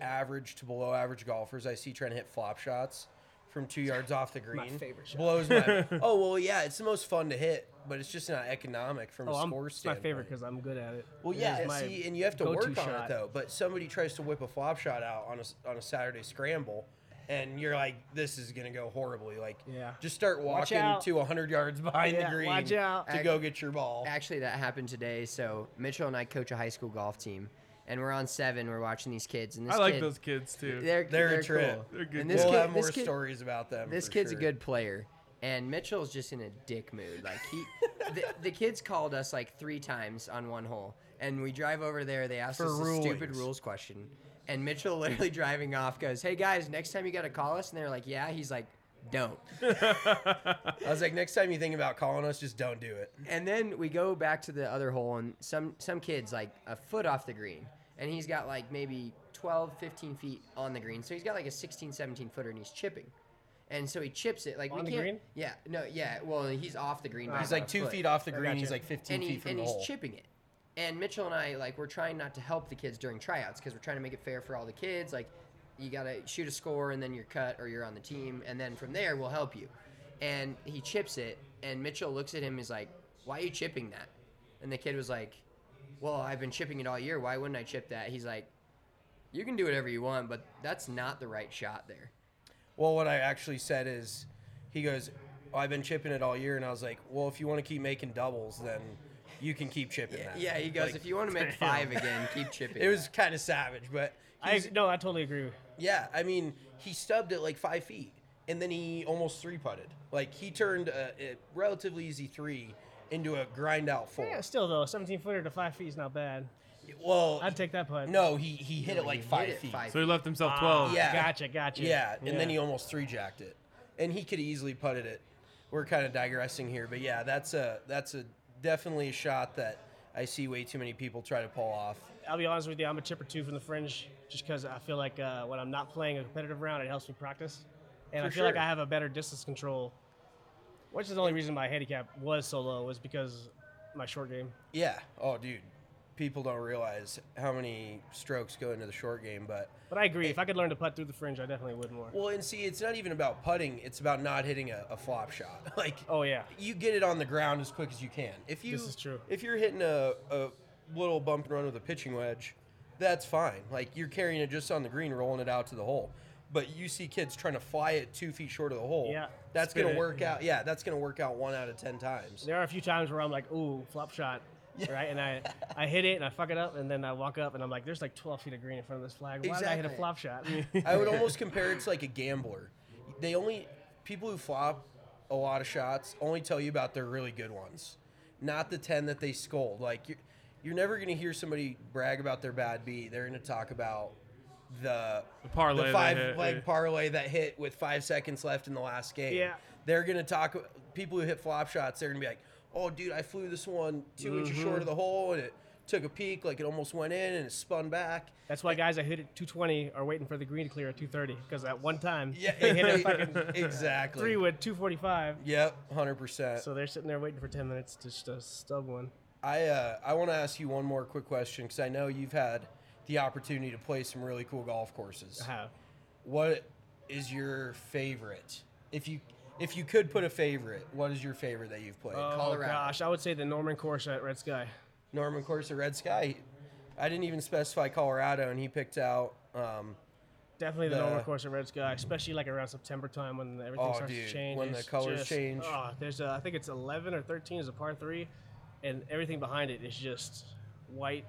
average to below average golfers I see trying to hit flop shots from two yards off the green favorite shot. blows my. [laughs] oh well, yeah, it's the most fun to hit, but it's just not economic from Oh, a I'm, score it's my favorite because I'm good at it. Well, It yeah, is see, and you have to go-to work on shot. it though. But somebody tries to whip a flop shot out on a s- on a Saturday scramble, and you're like, "This is gonna go horribly." Like, Yeah. just start walking to 100 yards behind Yeah, the green watch out. to go get your ball. Actually, that happened today. So Mitchell and I coach a high school golf team, and we're on seven. We're watching these kids, and this I like kid, those kids too. They're They're a they're trip. cool. They're good And this we'll kid, have more this kid, stories about them. this kid's sure. a good player, and Mitchell's just in a dick mood. Like he, the, [laughs] the kids called us like three times on one hole, and we drive over there. They asked For us a stupid rules question, and Mitchell [laughs] literally driving off goes, "Hey guys, next time you got to call us," and they're like, "Yeah." He's like, "Don't." [laughs] I was like, next time you think about calling us, just don't do it. And then we go back to the other hole, and some some kids like a foot off the green, and he's got like maybe 12, 15 feet on the green. So he's got like a 16, 17 footer, and he's chipping. And so he chips it like On we the can't. green? Yeah, no, yeah. Well, he's off the green. by He's like two foot. feet off the I green. He's like 15 and, he, feet from and the hole. And he's chipping it. And Mitchell and I like we're trying not to help the kids during tryouts because we're trying to make it fair for all the kids. Like you gotta shoot a score and then you're cut or you're on the team, and then from there we'll help you. And he chips it, and Mitchell looks at him. Is like, "Why are you chipping that?" And the kid was like, "Well, I've been chipping it all year. Why wouldn't I chip that?" He's like, "You can do whatever you want, but that's not the right shot there." Well, what I actually said is, he goes, oh, I've been chipping it all year, and I was like, well, if you want to keep making doubles, then you can keep chipping that. Yeah, he goes, Like, "If you want to make [laughs] five again, keep chipping." It was kind of savage, but I no, I totally agree. Yeah, I mean, he stubbed it like five feet, and then he almost three putted. Like he turned a, a relatively easy three into a grind out four. Yeah, still though, 17 footer to five feet is not bad. Well, I'd take that putt. no, he he hit No, it like five hit it feet. five So he left himself Ah, 12. Yeah. Gotcha, gotcha. Yeah, and then he almost three jacked it, and he could easily putted it. We're kind of digressing here, but yeah, that's a that's a definitely a shot that I see way too many people try to pull off. I'll be honest with you, I'm a chipper two from the fringe, just because I feel like uh, when I'm not playing a competitive round, it helps me practice, and For I feel like. I have a better distance control. Which is the only reason my handicap was so low was because my short game. Yeah. Oh, dude, people don't realize how many strokes go into the short game, but But I agree, if I could learn to putt through the fringe, I definitely would more. well, and see, it's not even about putting; it's about not hitting a, a flop shot. [laughs] like, Oh yeah, you get it on the ground as quick as you can. If you This is true. If you're hitting a, a little bump and run with a pitching wedge, that's fine. Like you're carrying it just on the green, rolling it out to the hole. But you see kids trying to fly it two feet short of the hole. Yeah. That's gonna it. work out. Yeah, that's gonna work out one out of ten times. there are a few times where I'm like, ooh, flop shot, right? And I, I hit it and I fuck it up, and then I walk up and I'm like, there's like 12 feet of green in front of this flag. Why did I hit a flop shot? [laughs] I would almost compare it to like a gambler. They only people who flop a lot of shots only tell you about their really good ones, not the ten that they scold. Like you're, you're never gonna hear somebody brag about their bad beat. They're gonna talk about the The parlay the five hit, leg yeah. parlay that hit with five seconds left in the last game. Yeah. they're gonna talk. People who hit flop shots, they're gonna be like, "Oh, dude, I flew this one 2 inches short of mm-hmm. the hole and it." Took a peek, like it almost went in and it spun back. That's why guys that hit at 220 are waiting for the green to clear at 230 because at one time Yeah, [laughs] they hit a [laughs] fucking exactly. three wood 245. Yep, hundred percent. So they're sitting there waiting for 10 minutes to just stub one. I uh, I want to ask you one more quick question because I know you've had the opportunity to play some really cool golf courses. I have. What is your favorite? If you if you could put a favorite, what is your favorite that you've played? Oh Colorado. gosh, I would say the Norman course at Red Sky. Norman course at Red Sky. I didn't even specify Colorado, and he picked out. Um, Definitely the, The- Norman course at Red Sky, especially like around September time when everything Oh, starts dude, to change. when the colors just- change. Oh, there's a, I think it's 11 or 13 is a par three, and everything behind it is just white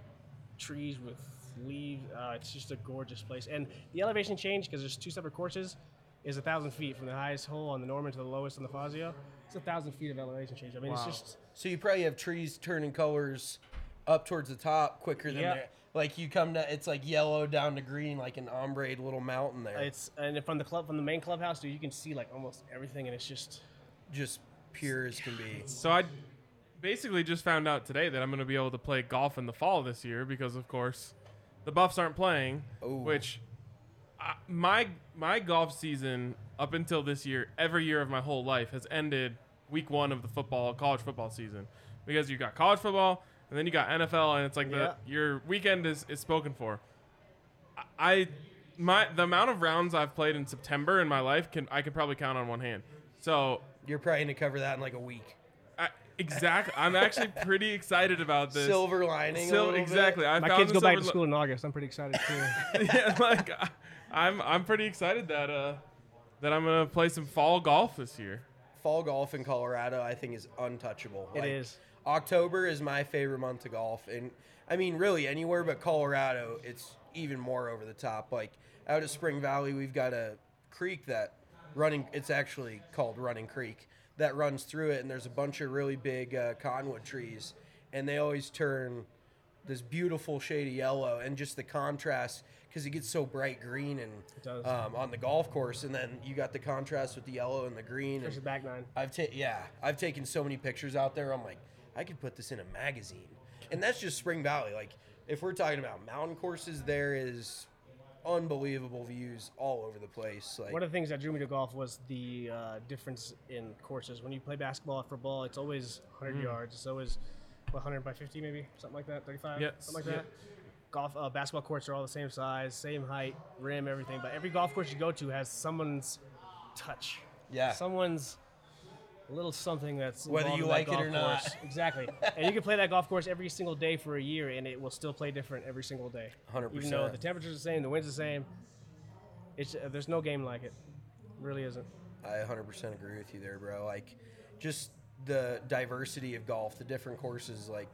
trees with leaves. Uh, it's just a gorgeous place, and the elevation change because there's two separate courses. Is a thousand feet from the highest hole on the Norman to the lowest on the Fazio. It's a thousand feet of elevation change. I mean, it's just so you probably have trees turning colors up towards the top quicker than Yeah. they're- like you come to. It's like yellow down to green, like an ombre little mountain there. it's and from the club from the main clubhouse, dude, you can see like almost everything, and it's just just pure as can be. So I basically just found out today that I'm going to be able to play golf in the fall this year because, of course, the Buffs aren't playing. Ooh. Which my my golf season up until this year, every year of my whole life has ended week one of the football college football season because you got college football and then you got NFL and it's like Yeah. the your weekend is, is spoken for. I- I my the amount of rounds I've played in September in my life can I could probably count on one hand. So You're probably gonna cover that in like a week. I, exactly. I'm actually pretty excited about this. Silver lining. a Sil- little bit. exactly. I my found kids go back to silver school in August. I'm pretty excited too. [laughs] yeah, like I- I'm I'm pretty excited that uh that I'm gonna play some fall golf this year. Fall golf in Colorado, I think, is untouchable. It is. October is my favorite month to golf, and I mean, really anywhere but Colorado, it's even more over the top. Like out of Spring Valley, we've got a creek that running. It's actually called Running Creek that runs through it, and there's a bunch of really big uh, cottonwood trees, and they always turn this beautiful shade of yellow, and just the contrast because it gets so bright green and um, on the golf course, and then you got the contrast with the yellow and the green. There's the back nine. I've ta- yeah, I've taken so many pictures out there. I'm like, I could put this in a magazine, and that's just Spring Valley. Like, if we're talking about mountain courses, there is unbelievable views all over the place. Like, One of the things that drew me to golf was the uh, difference in courses. When you play basketball for ball, it's always 100 yards. It's always what, 100 by 50, maybe something like that, 35, Yes, something like yeah. that. Golf, uh, basketball courts are all the same size, same height, rim, everything. But every golf course you go to has someone's touch. Yeah. Someone's little something that's Whether you like it or not. course. Exactly. [laughs] and you can play that golf course every single day for a year, and it will still play different every single day. 100%. Even though the temperature's the same, the wind's the same. It's uh, there's no game like it. Really isn't. I 100% agree with you there, bro. Like, just the diversity of golf, the different courses. Like,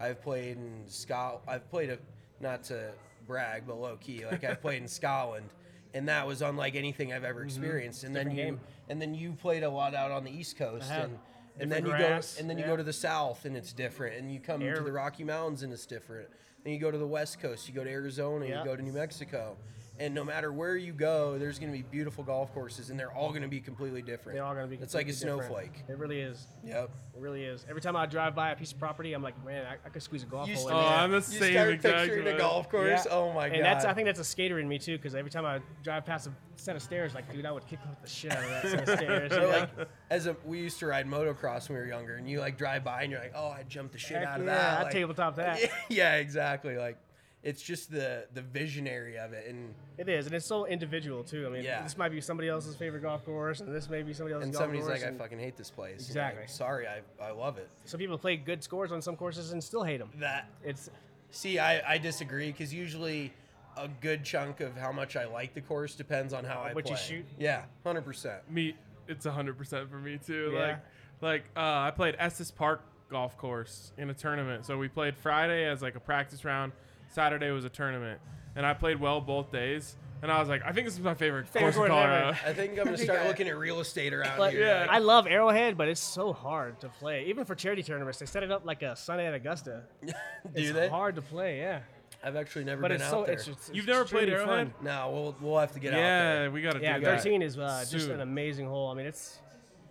I've played in Scot. I've played a not to brag, but low key. Like, I've played in [laughs] Scotland, and that was unlike anything I've ever experienced. And then Mm-hmm. you game. and then you played a lot out on the East Coast, have. and and then you grass, go and then you yeah. go to the south and it's different, and you come Air- to the Rocky Mountains and it's different. Then you go to the west coast, you go to Arizona, Yeah. you go to New Mexico, and no matter where you go, there's going to be beautiful golf courses, and they're all going to be completely different. They're all gonna be. It's like a different. snowflake. It really is. Yep. It really is. Every time I drive by a piece of property, I'm like, man, I, I could squeeze a golf You hole start- in Oh, there. I'm the you same start exact picturing way. a golf course. Yeah. Oh my god! And that's I think that's a skater in me too, because every time I drive past a set of stairs, like, dude, I would kick the shit out of that set of [laughs] stairs. you know? like as a we used to ride motocross when we were younger, and you like drive by and you're like, oh, I jumped the shit Heck out of yeah, that. I'd like- tabletop that. Yeah, [laughs] yeah, exactly. Like it's just the the visionary of it, and It is, and it's so individual too. I mean, Yeah. this might be somebody else's favorite golf course, and this may be somebody else's and golf somebody's course. like, I fucking hate this place. Exactly. like, Sorry, I I love it. Some people play good scores on some courses and still hate them. That It's see, I I disagree because usually. A good chunk of how much I like the course depends on how I play. What you shoot? Yeah, hundred percent. me it's 100% for me too Yeah. like like uh, i played estes park golf course in a tournament so we played friday as like a practice round saturday was a tournament and i played well both days and i was like i think this is my favorite, Favorite course in course ever. colorado I think I'm gonna [laughs] start looking at real estate around But here. Yeah. I love Arrowhead, but it's so hard to play. Even for charity tournaments, they set it up like a Sunday at Augusta. [laughs] Do it's they? hard to play, yeah. I've actually never But been it's out so there. it's, it's You've never played extremely Arrowhead? fun. no, we'll we'll have to get out there. yeah we gotta Yeah, do that 13 is uh, just an amazing hole. I mean, it's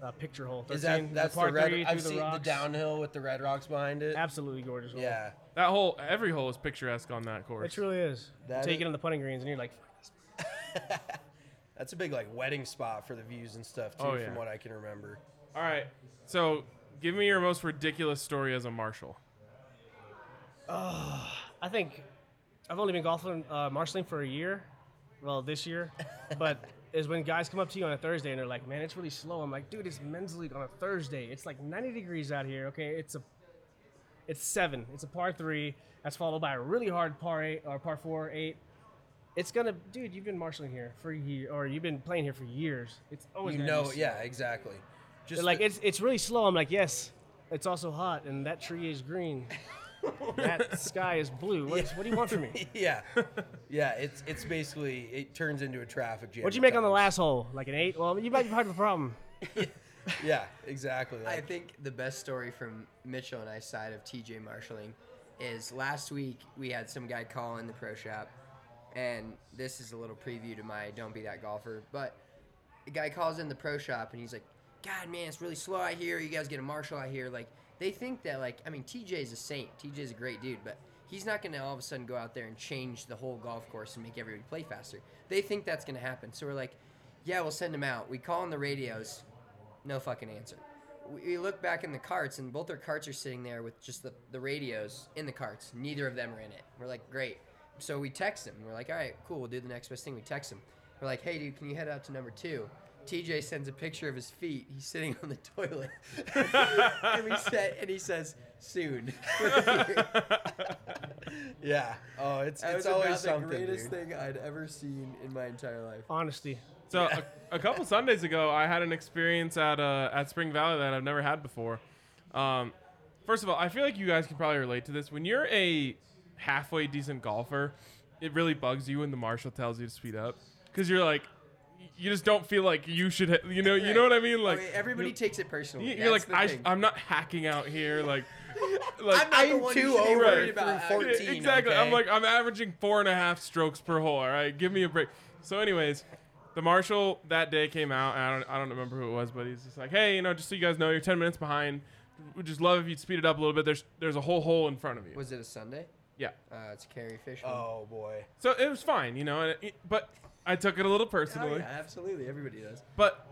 a picture hole. 13, Is that that's the, par red? three I've through seen the, the, rocks. downhill with the red rocks behind it. Absolutely gorgeous hole. Yeah, that whole every hole is picturesque on that course It truly is. That Until you is- get on the putting greens and you're like, [laughs] that's a big like wedding spot for the views and stuff too, Oh, yeah. from what I can remember. all right so give me your most ridiculous story as a marshal I think I've only been golfing uh, marshalling for a year. Well, this year, [laughs] but is when guys come up to you on a Thursday and they're like, "Man, it's really slow." I'm like, "Dude, it's men's league on a Thursday. It's like 90 degrees out here. Okay, it's a, it's seven. It's a par three. That's followed by a really hard par eight or par four eight. It's gonna, dude. You've been marshalling here for a year, or you've been playing here for years. It's always You gonna know, be yeah, exactly. Just They're like the- it's it's really slow. I'm like, yes, it's also hot, and that tree is green. [laughs] that sky is blue. What, what do you want from me? [laughs] yeah, yeah. It's it's basically it turns into a traffic jam. What'd you make on the last hole? Like an eight? Well, you might be part of the problem. [laughs] Yeah, exactly. I think the best story from Mitchell and I's side of TJ marshalling is last week we had some guy call in the pro shop, and this is a little preview to my don't be that golfer. But the guy calls in the pro shop and he's like, "God, man, it's really slow out here. You guys get a marshal out here." Like they think that like I mean TJ's a saint. TJ's a great dude, but he's not gonna all of a sudden go out there and change the whole golf course and make everybody play faster. They think that's gonna happen. So we're like, "Yeah, we'll send him out." We call on the radios. No fucking answer. We we look back in the carts, and both their carts are sitting there with just the, the radios in the carts. Neither of them are in it. We're like, great. So we text him. We're like, all right, cool. We'll do the next best thing. We text him. We're like, hey, dude, can you head out to number two? TJ sends a picture of his feet. He's sitting on the [laughs] toilet, [laughs] and we said, and he says, soon. [laughs] yeah. Oh, it's That it's was always about the something. greatest dude. thing I'd ever seen in my entire life. Honesty. So a, a couple Sundays ago, I had an experience at uh, at Spring Valley that I've never had before. Um, first of all, I feel like you guys can probably relate to this. When you're a halfway decent golfer, it really bugs you when the marshal tells you to speed up because you're like, you just don't feel like you should. Ha- you know, you know what I mean? Like Okay, everybody you- takes it personally. You're That's like, I, thing. I'm not hacking out here. Like, [laughs] like I'm not the I'm one too you should be over worried through about. 14. yeah, exactly. I'm like I'm averaging four and a half strokes per hole. All right, give me a break. So, anyways, the marshal that day came out, and I don't I don't remember who it was, but he's just like, hey, you know, just so you guys know, you're 10 minutes behind. We'd just love if you'd speed it up a little bit. There's there's a whole hole in front of you. Was it a Sunday? yeah. Uh, it's Carrie Fisher. Oh boy. So it was fine, you know, and it, but I took it a little Oh, personally. yeah, absolutely. Everybody does. But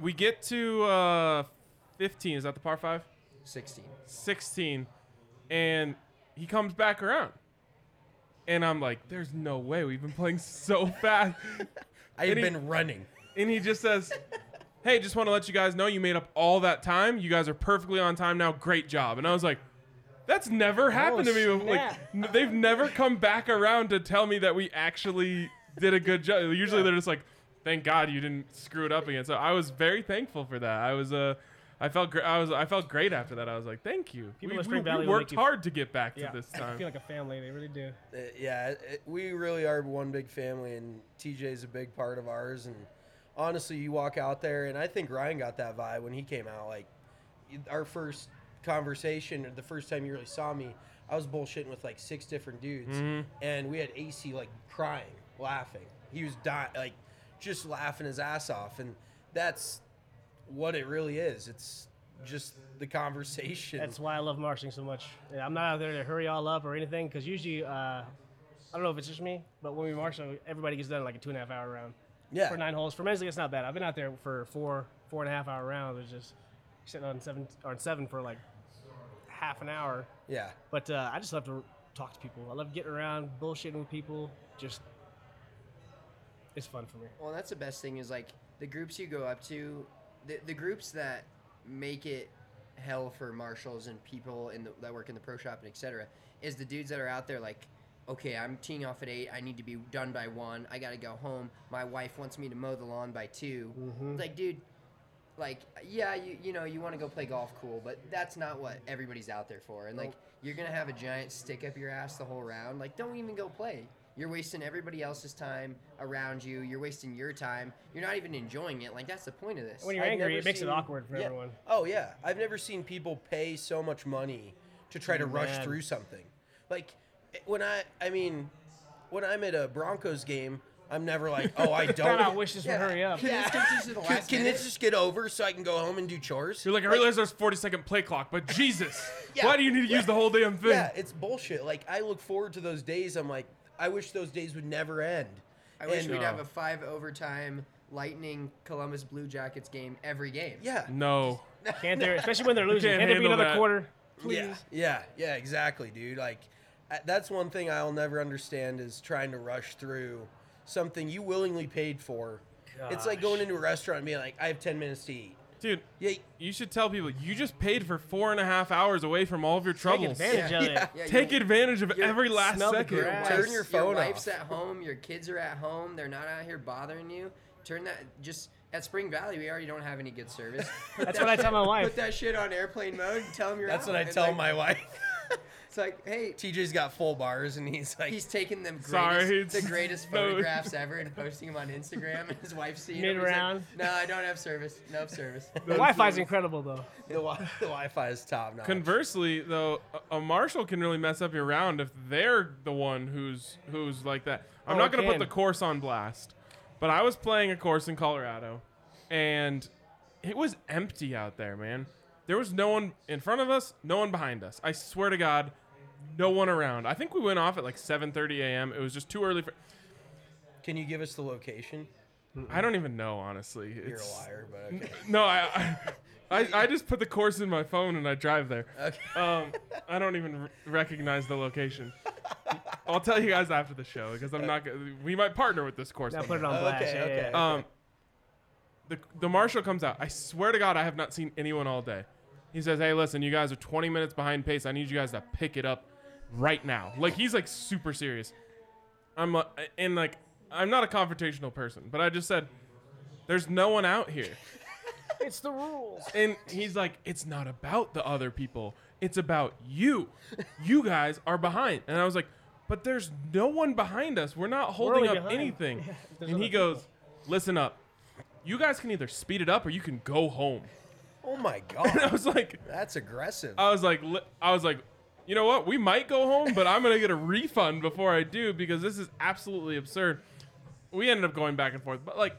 we get to uh, 15. Is that the par five? 16. 16 and he comes back around and i'm like there's no way we've been playing so [laughs] fast I have he- been running. and he just says hey just want to let you guys know you made up all that time you guys are perfectly on time now great job and i was like that's never happened to me before. like snap. they've never come back around to tell me that we actually did a good job usually they're just like thank god you didn't screw it up again so i was very thankful for that i was uh I felt great. I was. I felt great after that. I was like, "Thank you." People we, in Spring we- we Valley will worked make you- hard to get back to Yeah, this [laughs] I feel like a family. They really do. Uh, yeah, it, we really are one big family, and TJ's a big part of ours. And honestly, you walk out there, and I think Ryan got that vibe when he came out. Like, our first conversation, or the first time you really saw me, I was bullshitting with like six different dudes, and we had AC like crying, laughing. He was dying, like just laughing his ass off, and that's what it really is. It's just the conversation. That's why I love marshalling so much. Yeah, I'm not out there to hurry all up or anything because usually, uh, I don't know if it's just me, but when we marshal, everybody gets done like a two and a half hour round. yeah. For nine holes. For men's league, it's not bad. I've been out there for four, four and a half hour rounds. It's just sitting on seven, on seven for like half an hour. Yeah. But uh, I just love to talk to people. I love getting around, bullshitting with people. Just, it's fun for me. Well, that's the best thing is like the groups you go up to, the, the groups that make it hell for marshals and people in the, that work in the pro shop and etc. Is the dudes that are out there like, okay, I'm teeing off at eight. I need to be done by one. I gotta go home. My wife wants me to mow the lawn by 2 It's like, dude, like yeah, you you know you want to go play golf, cool, but that's not what everybody's out there for. And like you're gonna have a giant stick up your ass the whole round. Like don't even go play. You're wasting everybody else's time around you. You're wasting your time. You're not even enjoying it. Like that's the point of this. When you're I've angry, it makes seen- it awkward for Yeah. everyone. Oh yeah, I've never seen people pay so much money to try to rush through something. Like eh, when I, I mean, when I'm at a Broncos game, I'm never like, oh, I [laughs] don't. God, I wish this would hurry up. Can this get to the Can, last can minute? this just get over so I can go home and do chores? You're like, I realize there's 40 second play clock, but Jesus, [laughs] Yeah. why do you need to use the whole damn thing? Yeah, it's bullshit. Like I look forward to those days. I'm like, I wish those days would never end. I wish And- we'd have a five overtime Lightning Columbus Blue Jackets game every game. Yeah. No. [laughs] Can't there, especially when they're [laughs] losing. can't Can't there be another that. quarter? Please. Yeah, yeah, yeah, exactly, dude. Like, that's one thing I'll never understand is trying to rush through something you willingly paid for. It's like going into a restaurant and being like, I have 10 minutes to eat. Dude, Yeah, you should tell people you just paid for four and a half hours away from all of your troubles. Take troubles. advantage of Yeah. it. Yeah, Take advantage of every last second. grass. Turn your phone your wife's off. at home. Your kids are at home. They're not out here bothering you. Turn that just at Spring Valley. We already don't have any good service. [laughs] That's that what I tell my [laughs] wife. Put that shit on airplane mode. And tell them you're. that's out. what I And, tell like, my wife. It's like, hey, TJ's got full bars and he's like, he's taking them greatest, Sorry, the greatest no. photographs ever and posting them on Instagram. And his wife's seeing them. He's like, Mid-round. no, I don't have service. No service. The Wi-Fi is incredible though. the, wi- the Wi-Fi is top notch. Conversely, though, a- a marshal can really mess up your round if they're the one who's who's like that. I'm Oh, not going to put the course on blast, but I was playing a course in Colorado, and it was empty out there, man. There was no one in front of us, no one behind us. I swear to God, no one around. I think we went off at like 7:30 a.m. It was just too early for. Can you give us the location? I don't even know, honestly. You're a It's- liar, but okay. No, I, I, [laughs] I, I just put the course in my phone and I drive there. okay. [laughs] Um, I don't even r- recognize the location. [laughs] I'll tell you guys after the show because I'm not. Gonna, we might partner with this course. Now one put it on blast. Okay, yeah, okay. yeah. Um, the the marshal comes out. I swear to God, I have not seen anyone all day. He says, "Hey, listen, you guys are 20 minutes behind pace. I need you guys to pick it up right now." Like he's like super serious. I'm uh, and like I'm not a confrontational person, but I just said, "There's no one out here." [laughs] It's the rules. And he's like, it's not about the other people. It's about you. You guys are behind. And I was like, but there's no one behind us. We're not holding only up behind. anything. [laughs] there's and he other goes, listen up. You guys can either speed it up or you can go home. Oh my [laughs] And I was like, that's aggressive. I was like, li- I was like, you know what? We might go home, but I'm gonna get a refund before I do because this is absolutely absurd. We ended up going back and forth, but like,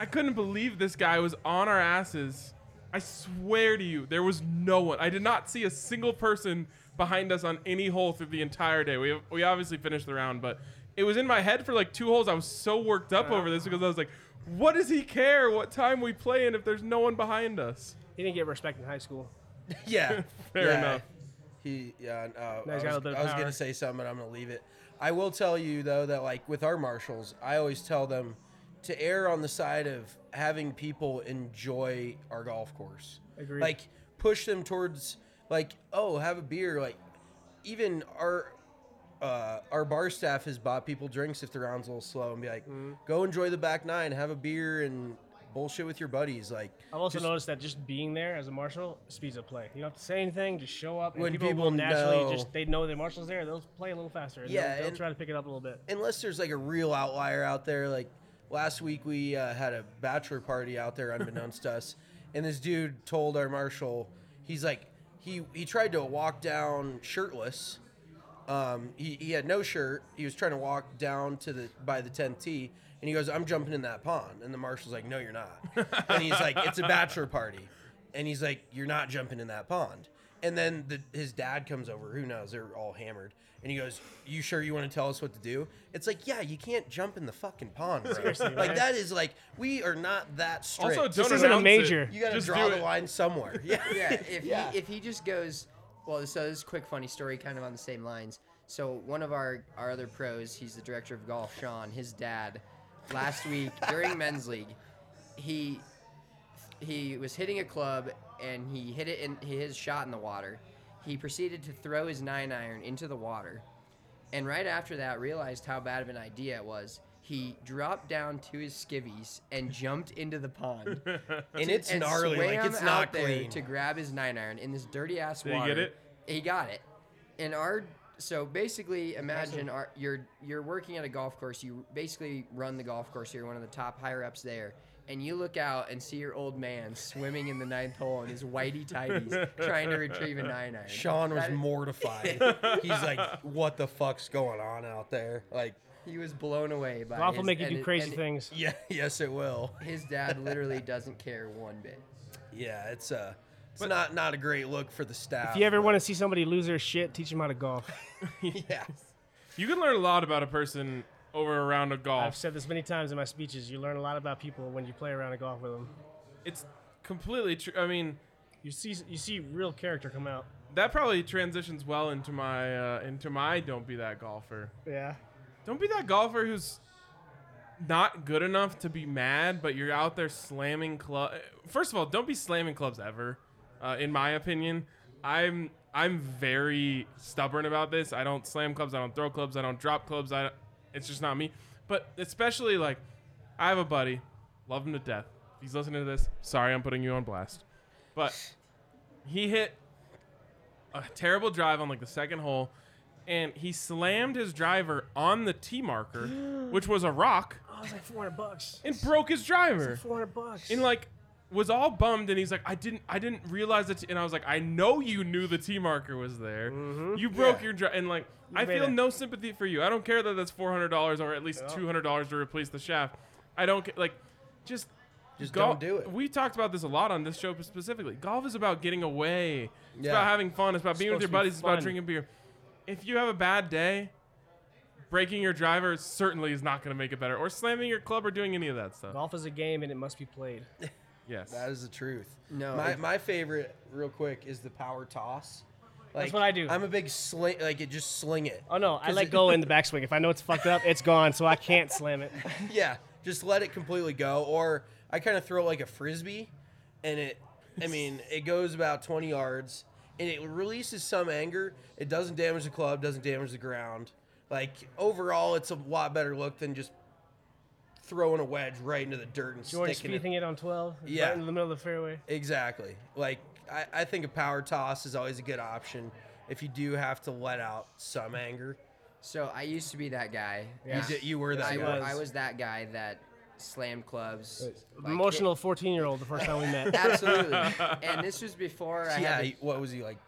I couldn't believe this guy was on our asses. I swear to you, there was no one. I did not see a single person behind us on any hole through the entire day. We we obviously finished the round, but it was in my head for like two holes. I was so worked up over this because I was like, what does he care what time we play in if there's no one behind us? He didn't get respect in high school. [laughs] yeah, [laughs] Fair yeah. enough. He, yeah. Uh, Now I he's got a was, little bit of I was gonna say something, but I'm gonna leave it. I will tell you though that like with our marshals, I always tell them to err on the side of having people enjoy our golf course. Agreed. Like push them towards like oh have a beer. Like even our uh, our bar staff has bought people drinks if the round's a little slow and be like, Mm-hmm. go enjoy the back nine, have a beer and bullshit with your buddies. Like I've also just- noticed that just being there as a marshal speeds up play. You don't have to say anything, just show up. And When people, people will naturally know- just they know the marshal's there, they'll play a little faster. Yeah, they'll, they'll and- try to pick it up a little bit. unless there's like a real outlier out there. Like last week, we uh, had a bachelor party out there, unbeknownst to us, and this dude told our marshal, he's like, he he tried to walk down shirtless. Um, he, he had no shirt. He was trying to walk down to the by the 10th tee, and he goes, "I'm jumping in that pond." And the marshal's like, "No, you're not." and he's like, "It's a bachelor party," and he's like, "You're not jumping in that pond." And then the, his dad comes over. Who knows? They're all hammered. And he goes, "You sure you want to tell us what to do?" It's like, yeah, you can't jump in the fucking pond, bro. Seriously, like right? that is like we are not that strict. Also, This don't isn't a announce it. major. you got to draw the it. line somewhere. [laughs] Yeah, yeah, if Yeah. he if he just goes, well, so this is a quick funny story, kind of on the same lines. So one of our our other pros, he's the director of golf, Sean. His dad, last week during [laughs] men's league, he he was hitting a club and he hit it in his shot in the water. He proceeded to throw his nine iron into the water, and right after that realized how bad of an idea it was. He dropped down to his skivvies and jumped into the pond [laughs] and it's and gnarly. Like swam it's out not there clean. to grab his nine iron in this dirty ass Did he water. get it? He got it. And our so basically imagine our, you're you're working at a golf course. You basically run the golf course. You're one of the top higher ups there. And you look out and see your old man swimming in the ninth hole in his whitey tighties, trying to retrieve a nine iron. Sean was That- mortified. [laughs] He's like, "What the fuck's going on out there?" Like, He was blown away by. Golf will his- make you and do it- crazy and things. yeah, [laughs] yes, it will. His dad literally doesn't care one bit. Yeah, it's uh, it's not not a great look for the staff. If you ever want to see somebody lose their shit, teach them how to golf. [laughs] [laughs] yeah, You can learn a lot about a person over a round of golf. I've said this many times in my speeches. You learn a lot about people when you play around a golf with them. It's completely true. I mean, You see, you see real character come out. that probably transitions well into my uh, into my don't be that golfer. Yeah. Don't be that golfer who's not good enough to be mad, but you're out there slamming club. First of all, don't be slamming clubs ever. Uh, in my opinion, I'm I'm very stubborn about this. I don't slam clubs. I don't throw clubs. I don't drop clubs. I it's just not me. But especially like, I have a buddy, love him to death. If he's listening to this, sorry I'm putting you on blast, but he hit a terrible drive on like the second hole, and he slammed his driver on the tee marker, [gasps] which was a rock, Oh, it's like 400 bucks. and broke his driver. 400 bucks. And like was all bummed, and he's like, I didn't, I didn't realize it. And I was like, I know you knew the tee marker was there. Mm-hmm. You broke Yeah. your drive, and like I feel it. no sympathy for you. I don't care that that's four hundred dollars or at least two hundred dollars to replace the shaft. I don't ca- like, just. Just Gol- don't do it. We talked about this a lot on this show specifically. Golf is about getting away. It's Yeah. about having fun. It's about being with your be buddies. It's about drinking beer. If you have a bad day, breaking your driver certainly is not going to make it better. Or slamming your club or doing any of that stuff. golf is a game and it must be played. [laughs] Yes. that is the truth. No, my it- my favorite, real quick, is the power toss. Like, what I do. I'm a big sling, like it just sling it. Oh no, I let it- go in [laughs] the backswing. If I know it's fucked up, it's gone, so I can't slam it. [laughs] yeah, just let it completely go. Or I kind of throw it like a frisbee, and it, I mean, it goes about 20 yards, and it releases some anger. It doesn't damage the club, doesn't damage the ground. Like overall, it's a lot better look than just throwing a wedge right into the dirt and Jordan sticking it. Spiething it on 12, Yeah. right into the middle of the fairway. Exactly. Like I, I think a power toss is always a good option if you do have to let out some anger. So I used to be that guy. Yeah. You, did, you were that I, guy. was. I was that guy that slammed clubs. like, Emotional 14 year old the first time we met. [laughs] Absolutely. and this was before I yeah. had. To, What was he like?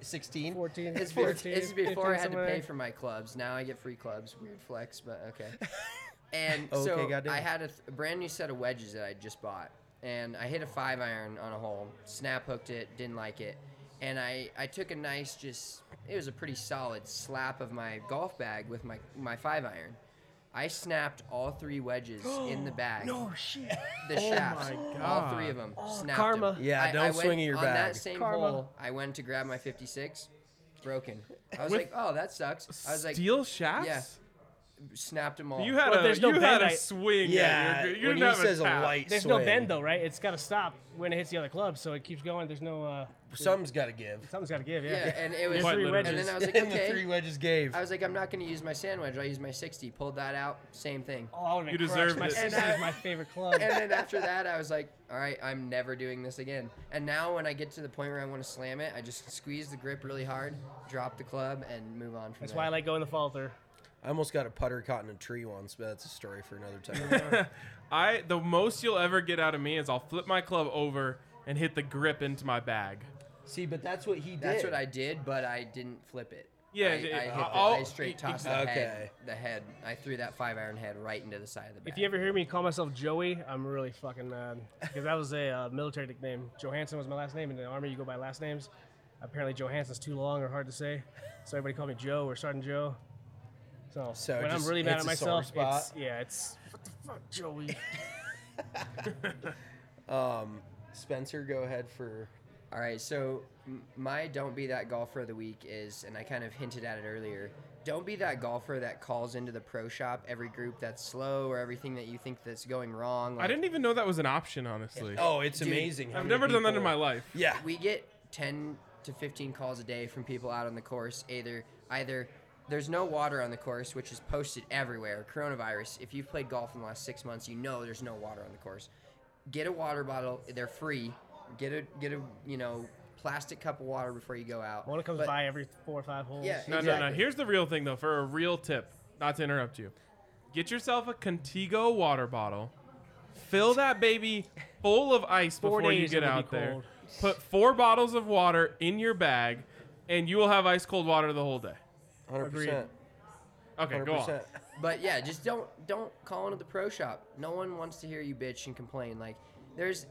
16. 14, this, 14, this is before I 15, had to pay for my clubs. Now I get free clubs. Weird flex, but okay. [laughs] And oh, Okay, so goddamn. I had a, th- a brand new set of wedges that I just bought, and I hit a five iron on a hole, snap hooked it, didn't like it, and I I took a nice just it was a pretty solid slap of my golf bag with my my five iron. I snapped all three wedges [gasps] in the bag. Oh shit. the oh shafts, my all three of them. Oh, snapped karma. 'em. Yeah, I- don't I went swing at your on bag. that same Karma. hole. I went to grab my 56, broken. I was With- like, oh, that sucks. I was like, Steel shafts? yeah. Snapped them all. You had Well, a there's no you had bend, a I- swing. Yeah, at your, you when didn't he have says a tap. light There's no swing. bend though, right? It's got to stop when it hits the other club, so it keeps going. There's no. uh Something's got to give. Something's got to give. Yeah. yeah, and it was, Quite three literally. [laughs] and then I was like, and the okay. three wedges gave. I was like, I'm not going to use my sand wedge. I'll use my 60. Pulled that out. Same thing. Oh, I would've You deserve deserved. My it. sister And I- is my favorite [laughs] club. And then after that, I was like, all right, I'm never doing this again. And now when I get to the point where I want to slam it, I just squeeze the grip really hard, drop the club, and move on from That's there. why I like going the falter. I almost got a putter caught in a tree once, but that's a story for another time. [laughs] I the most you'll ever get out of me is I'll flip my club over and hit the grip into my bag. See, but that's what he did. That's what I did, but I didn't flip it. Yeah, I, I hit the, I'll- I straight tossed the Okay. head. The head. I threw that five iron head right into the side of the bag. If you ever hear me call myself Joey, I'm really fucking mad because that was a uh, military nickname. Johansen was my last name. In the army, you go by last names. Apparently, Johansen's too long or hard to say, so everybody called me Joe or Sergeant Joe. So, So when I'm just really mad hits at a sore myself, spot? it's yeah, it's what the fuck, Joey. [laughs] Um, Spencer, go ahead for. All right, so m- my don't be that golfer of the week is, and I kind of hinted at it earlier. Don't be that golfer that calls into the pro shop every group that's slow or everything that you think that's going wrong. I like, didn't even know that was an option, honestly. Oh, it's Dude, amazing. how I've many never done that in my life. Yeah. we get 10 to 15 calls a day from people out on the course either either there's no water on the course which is posted everywhere coronavirus if you've played golf in the last six months you know there's no water on the course get a water bottle they're free get a get a you know plastic cup of water before you go out One comes But- by every four or five holes. Yeah, No, no, no. Here's the real thing, though. For a real tip, not to interrupt you, get yourself a Contigo water bottle. Fill that baby full of ice Four before you get it'll be out there. Put four bottles of water in your bag, and you will have ice cold water the whole day. 100%. Okay, go on. But yeah, just don't don't call into the pro shop. No one wants to hear you bitch and complain. Like there's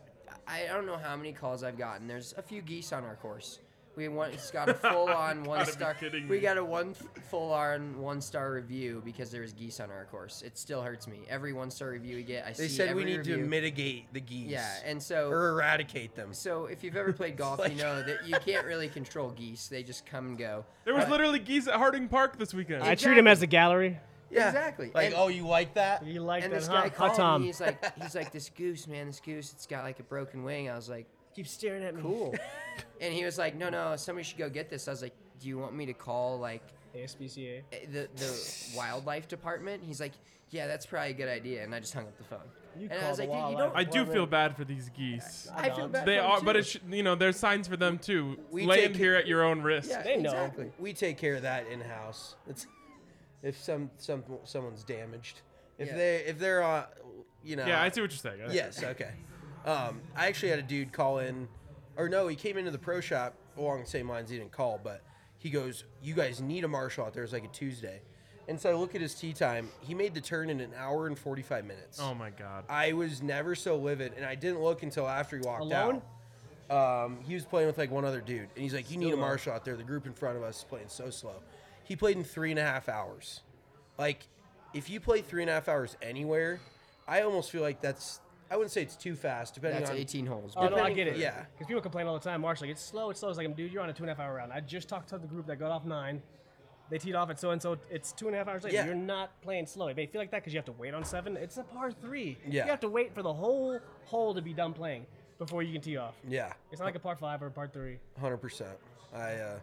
I don't know how many calls I've gotten. There's a few geese on our course. We want it's got a full [laughs] on one star. We me. got a one full on one star review because there was geese on our course. It still hurts me. Every one star review we get, I They see said we every need to mitigate the geese. Yeah, and so or eradicate them. so if you've ever played [laughs] golf, like- you know that you can't really control geese. They just come and go. There was But- literally geese at Harding Park this weekend. I treat him as a gallery. Yeah, exactly. Like, And- oh, you like that? You like and that, this huh? guy called Tom? me. He's like, he's like, this goose, man, this goose, it's got like a broken wing. I was like, Keep staring at me. cool. [laughs] and he was like, no, no, somebody should go get this. I was like, do you want me to call like ASPCA. eh, the the wildlife department? He's like, yeah, that's probably a good idea. And I just hung up the phone. You and I call was like, dude, you wildlife don't. I do feel bad for these geese. I feel bad. They for him, are, but too. it sh- you know, there's signs for them too. We Land take- here at your own risk. yeah, They know. exactly. We take care of that in house. It's if some some someone's damaged. If Yeah. they if they're uh you know Yeah, I see what you're saying. I- Yes, okay. Um, I actually had a dude call in, or no, he came into the pro shop along the same lines. He didn't call, but he goes, "You guys need a marshal out there." It's like a Tuesday, and so I look at his tea time. He made the turn in an hour and forty five minutes. Oh my god. I was never so livid, and I didn't look until after he walked Alone? out. Um, he was playing with like one other dude, and he's like, "You need a Still marshal out there." The group in front of us is playing so slow. He played in three and a half hours. Like, if you play three and a half hours anywhere, I almost feel like that's. I wouldn't say it's too fast, depending That's on 18 holes. Oh, no, I Depending- get it. yeah. Because people complain all the time, Marsh, like, it's slow, it's slow. It's like, dude, you're on a two and a half hour round. I just talked to the group that got off nine. They teed off at so and so. It's two and a half hours later. Yeah. You're not playing slow. It may feel like that because you have to wait on seven. It's a par three. Yeah. You have to wait for the whole hole to be done playing before you can tee off. Yeah, It's not like a par five or a par three. hundred percent. I, uh,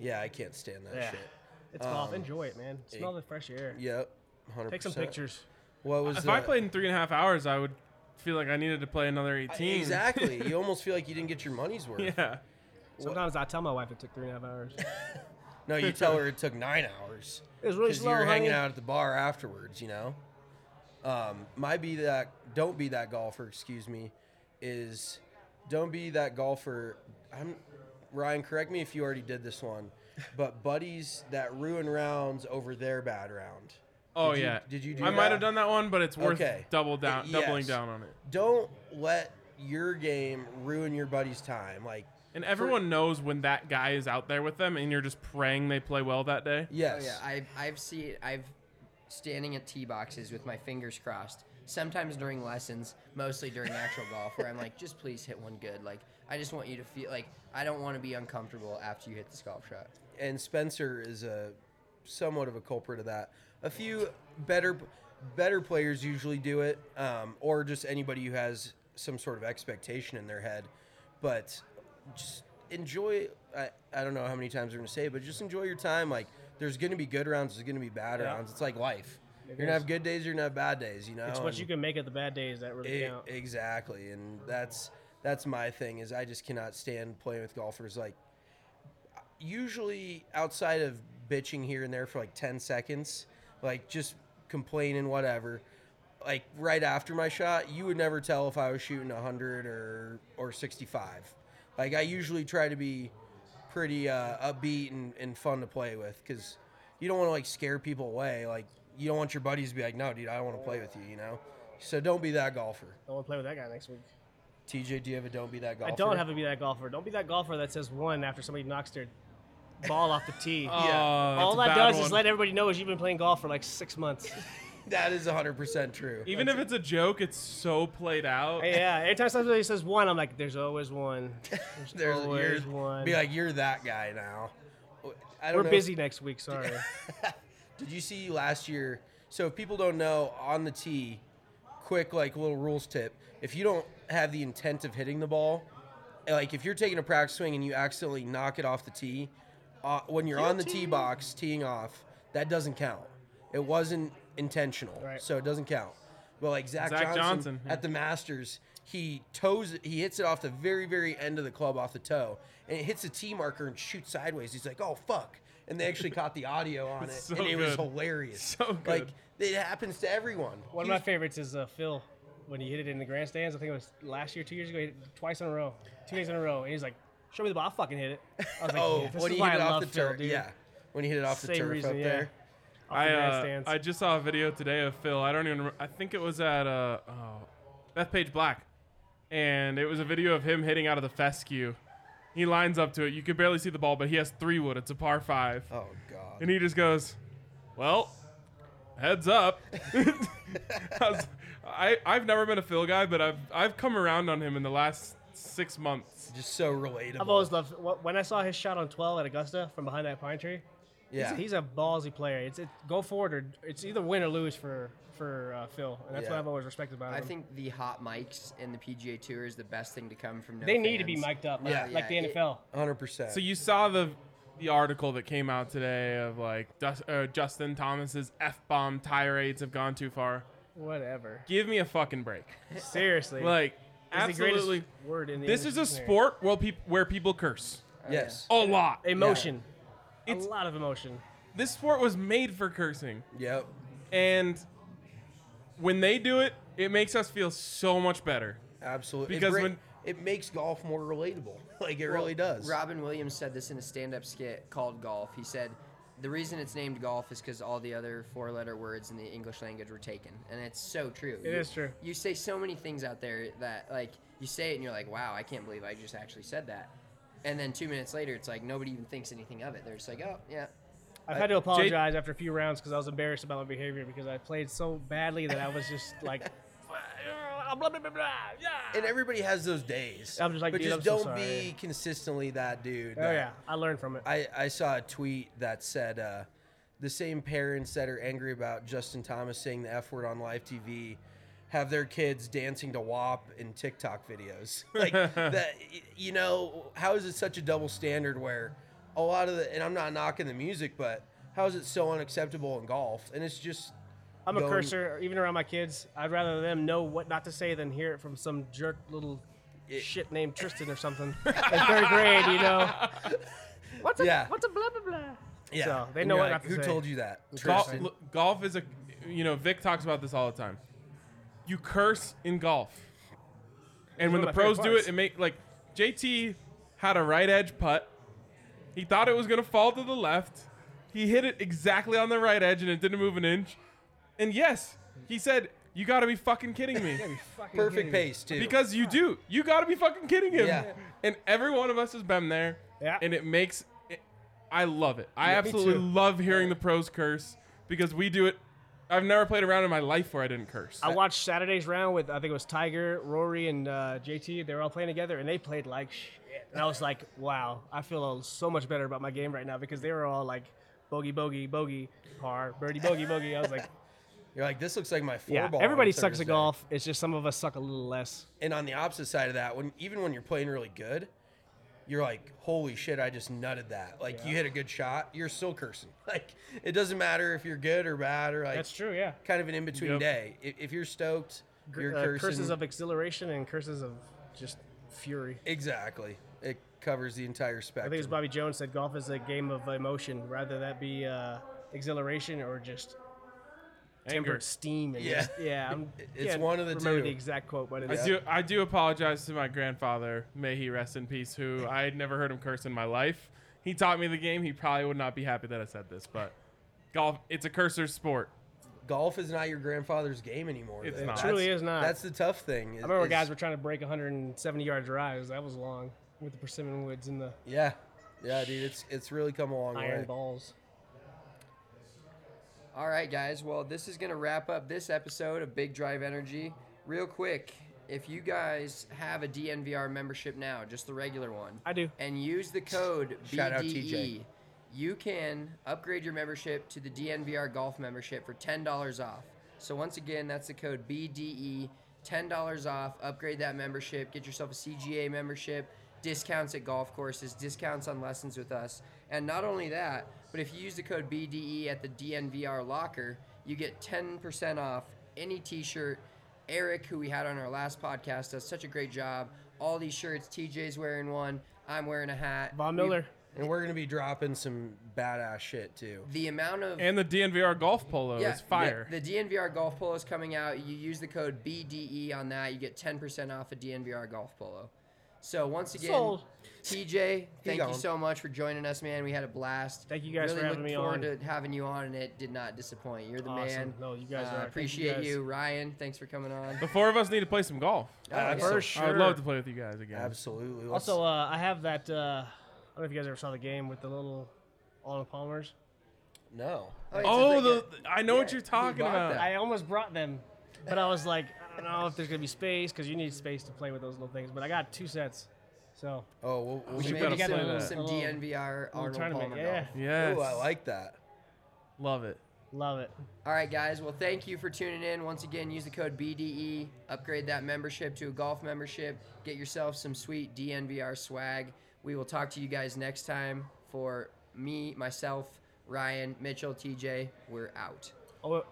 yeah, I can't stand that Yeah. shit. It's golf. Um, Enjoy it, man. Smell the fresh air. Yep, 100%. Take some pictures. What was If I played in three and a half hours, I would feel like I needed to play another 18. Exactly. you [laughs] almost feel like you didn't get your money's worth. Yeah. Sometimes I tell my wife it took three and a half hours. [laughs] No, you tell her it took nine hours. It was really because slow, you're hanging out at the bar afterwards. You know. Um, my be that don't be that golfer. Excuse me, is don't be that golfer. I'm Ryan. Correct me if you already did this one, but buddies that ruin rounds over their bad round. Oh Did you- yeah. did you do I might have done that one, but it's worth Okay. double down, Uh, doubling down on it. Don't let your game ruin your buddy's time. Like And everyone knows when that guy is out there with them, and you're just praying they play well that day. yes, Oh yeah, I've I've seen I've standing at tee boxes with my fingers crossed. Sometimes during lessons, mostly during actual [laughs] golf, where I'm like, just please hit one good. Like I just want you to feel like I don't want to be uncomfortable after you hit this golf shot. and Spencer is a somewhat of a culprit of that. A few better better players usually do it, um, or just anybody who has some sort of expectation in their head. But just enjoy. I, I don't know how many times I'm going to say, it, but just enjoy your time. Like there's going to be good rounds, there's going to be bad Yeah. rounds. It's like life. It You're gonna have good days, you're gonna have bad days. You know. It's what and- you can make of the bad days that really E- count. exactly, and that's that's my thing. Is I just cannot stand playing with golfers. Like usually outside of bitching here and there for like ten seconds, like just complaining whatever. like right after my shot, you would never tell if I was shooting 100 or or 65. Like I usually try to be pretty uh, upbeat and, and fun to play with because you don't want to like scare people away. Like you don't want your buddies to be like, no, dude, I don't want to play with you. You know. So don't be that golfer. I want to play with that guy next week. TJ, do you have a don't be that golfer? I don't have to be that golfer. Don't be that golfer that says one after somebody knocks their ball off the tee. Oh, All that bad does is let everybody know is you've been playing golf for like six months. [laughs] That is 100% true. Even if it's a joke, it's so played out. yeah, anytime somebody says one, I'm like, there's always one. [laughs] There's, There's always one. Be like, you're that guy now. I don't We're know. busy next week. Sorry. [laughs] Did you see last year? So if people don't know, on the tee, quick like little rules tip: if you don't have the intent of hitting the ball, like if you're taking a practice swing and you accidentally knock it off the tee, uh, when you're on the tee box teeing off, that doesn't count. It wasn't intentional, Right. so it doesn't count. But like Zach, Zach Johnson, Johnson, yeah. at the Masters, he toes it, he hits it off the very very end of the club off the toe, and it hits the tee marker and shoots sideways. He's like, "Oh fuck!" And they actually caught the audio on it, So and it was hilarious. So good. Like it happens to everyone. One of He my was- favorites is uh, Phil when he hit it in the grandstands. I think it was last year, two years ago. He hit it twice in a row, two days in a row, and he's like, "Show me the ball. I'll fucking hit it." I was like, [laughs] oh, "Yeah, this when is he why hit it I off love the Phil, turf, dude." yeah. When he hit it off the Same turf reason, up yeah. there. Off the I uh, grandstands. I just saw a video today of Phil. I don't even. Remember, I think it was at uh, oh, Bethpage Black, and it was a video of him hitting out of the fescue. He lines up to it. You can barely see the ball, but he has three wood. It's a par five, Oh god. and he just goes, "Well, heads up." [laughs] [laughs] I, was, I I've never been a Phil guy, but I've I've come around on him in the last six months. Just so relatable. I've always loved when I saw his shot on 12 at Augusta from behind that pine tree. yeah. He's, he's a ballsy player. It's it, go forward or it's either win or lose for for uh, Phil, and that's Yeah. what I've always respected about him. I think the hot mics in the PGA Tour is the best thing to come from no they need to be fans. mic'd up, Yeah. like, like the NFL. 100%. So you saw the the article that came out today of like Dus- uh, Justin Thomas's f bomb tirades have gone too far. Whatever. Give me a fucking break. Seriously, Like It's the greatest absolutely. word in the This is a dictionary. sport where people where people curse yes. a lot. Emotion. It's- a lot of emotion. This sport was made for cursing, Yep. and when they do it, it makes us feel so much better. Absolutely. Because it, bra- when- it makes golf more relatable. [laughs] Like it Well, really does. Robin Williams said this in a stand-up skit called Golf. He said the reason it's named golf is because all the other four-letter words in the English language were taken, and it's so true. It you, is true. You say so many things out there that like you say it and you're like, wow, I can't believe I just actually said that. And then two minutes later, it's like nobody even thinks anything of it. They're just like, oh yeah, I've had to apologize after a few rounds because I was embarrassed about my behavior because I played so badly that I was just like, [laughs] blah, blah, blah, blah, yeah. and everybody has those days. I'm just like, but dude, just I'm so don't sorry. be consistently that dude. Oh yeah, I learned from it. I, I saw a tweet that said uh, the same parents that are angry about Justin Thomas saying the F word on live TV have their kids dancing to WAP in TikTok videos. [laughs] Like [laughs] that, y- you know, how is it such a double standard where a lot of the, and I'm not knocking the music, but how is it so unacceptable in golf? And it's just, I'm a going- cursor, even around my kids. I'd rather them know what not to say than hear it from some jerk little It- shit named Tristan or something in third [laughs] grade. You know, [laughs] what's a Yeah. what's a blah blah blah. yeah. So, they And know you're what like, not to say. Who say. told you that? Golf, Tristan? look, golf is a, you know, Vic talks about this all the time. You curse in golf, and when one the of my favorite pros do parts. it, it make like JT had a right edge putt. He thought it was gonna fall to the left. He hit it exactly on the right edge, and it didn't move an inch. And yes, he said, "You got to be fucking kidding me." [laughs] Fucking Perfect kidding me. pace, too. Because you do. You got to be fucking kidding him. Yeah. And every one of us has been there. Yeah. And it makes it, I love it. I Yeah, me absolutely too. love hearing the pros curse because we do it. I've never played around in my life where I didn't curse. I watched Saturday's round with I think it was Tiger, Rory, and uh, JT. They were all playing together, and they played like shit. And I was like, wow, I feel so much better about my game right now because they were all like, bogey, bogey, bogey, par, birdie, bogey, bogey. I was like, You're like, this looks like my four yeah, ball. everybody sucks at golf. It's just some of us suck a little less. And on the opposite side of that, when even when you're playing really good, you're like, holy shit, I just nutted that. Like you hit a good shot, you're still cursing. [laughs] Like it doesn't matter if you're good or bad or like That's true, yeah. kind of an in between Yep. day. If, if you're stoked, you're Uh, cursing. curses of exhilaration and curses of just fury. exactly. It covers the entire spectrum. I think was Bobby Jones said golf is a game of emotion, rather that be uh, exhilaration or just tempered steam. And Yeah. just, yeah. [laughs] I'm, It's can't one of the remember two. the exact quote, but I it's do I do apologize to my grandfather. May he rest in peace. Who [laughs] I had never heard him curse in my life. He taught me the game. He probably would not be happy that I said this, but golf it's a curser's sport. Golf is not your grandfather's game anymore. It's though. not. It That's- truly is not. That's the tough thing. I remember guys were trying to break 170 yard drives. That was long with the persimmon woods and the Yeah, yeah, dude. It's it's really come a long iron way. balls. All right, guys. Well, this is going to wrap up this episode of Big Drive Energy. Real quick, if you guys have a DNVR membership now, just the regular one, I do. and use the code [laughs] Shout out BDE, TJ. you can upgrade your membership to the DNVR Golf membership for $10 off. So once again, that's the code BDE, $10 off. Upgrade that membership, get yourself a CGA membership, discounts at golf courses, discounts on lessons with us. And not only that, but if you use the code BDE at the DNVR locker, you get 10% off any t-shirt. Eric, who we had on our last podcast, does such a great job. All these shirts, TJ's wearing one, I'm wearing a hat. Von We- Miller. And we're gonna be dropping some badass shit too. the amount of And the DNVR golf polo yeah, is fire. The, the DNVR golf polo is coming out. You use the code BDE on that, you get 10% off a DNVR golf polo. So once again, Sold. TJ, thank you so much for joining us, man. We had a blast. Thank you guys really for having looking me forward to having you on, and it did not disappoint. You're the Awesome. man. No, you guys Uh, are. Thank you appreciate guys. you, Ryan. Thanks for coming on. the four of us need to play some golf. Oh, yeah. For Absolutely. I would love to play with you guys again. Absolutely. Let's- Also, uh, I have that. Uh, I don't know if you guys ever saw the game with the little Arnold Palmers. no. it's Oh, like the I know what you're talking about. that. I almost brought them, but I was like, I don't know if there's gonna be space because you need space to play with those little things. But I got two sets, so Oh, we'll, we'll We should maybe gotta some, some DNVR little Arnold tournament. Palmer Yeah, golf. Yes. Ooh, I like that. Love it. love it. All right, guys. Well, thank you for tuning in. Once again, use the code BDE. Upgrade that membership to a golf membership. Get yourself some sweet DNVR swag. We will talk to you guys next time. For me, myself, Ryan, Mitchell, TJ, we're out. Oh,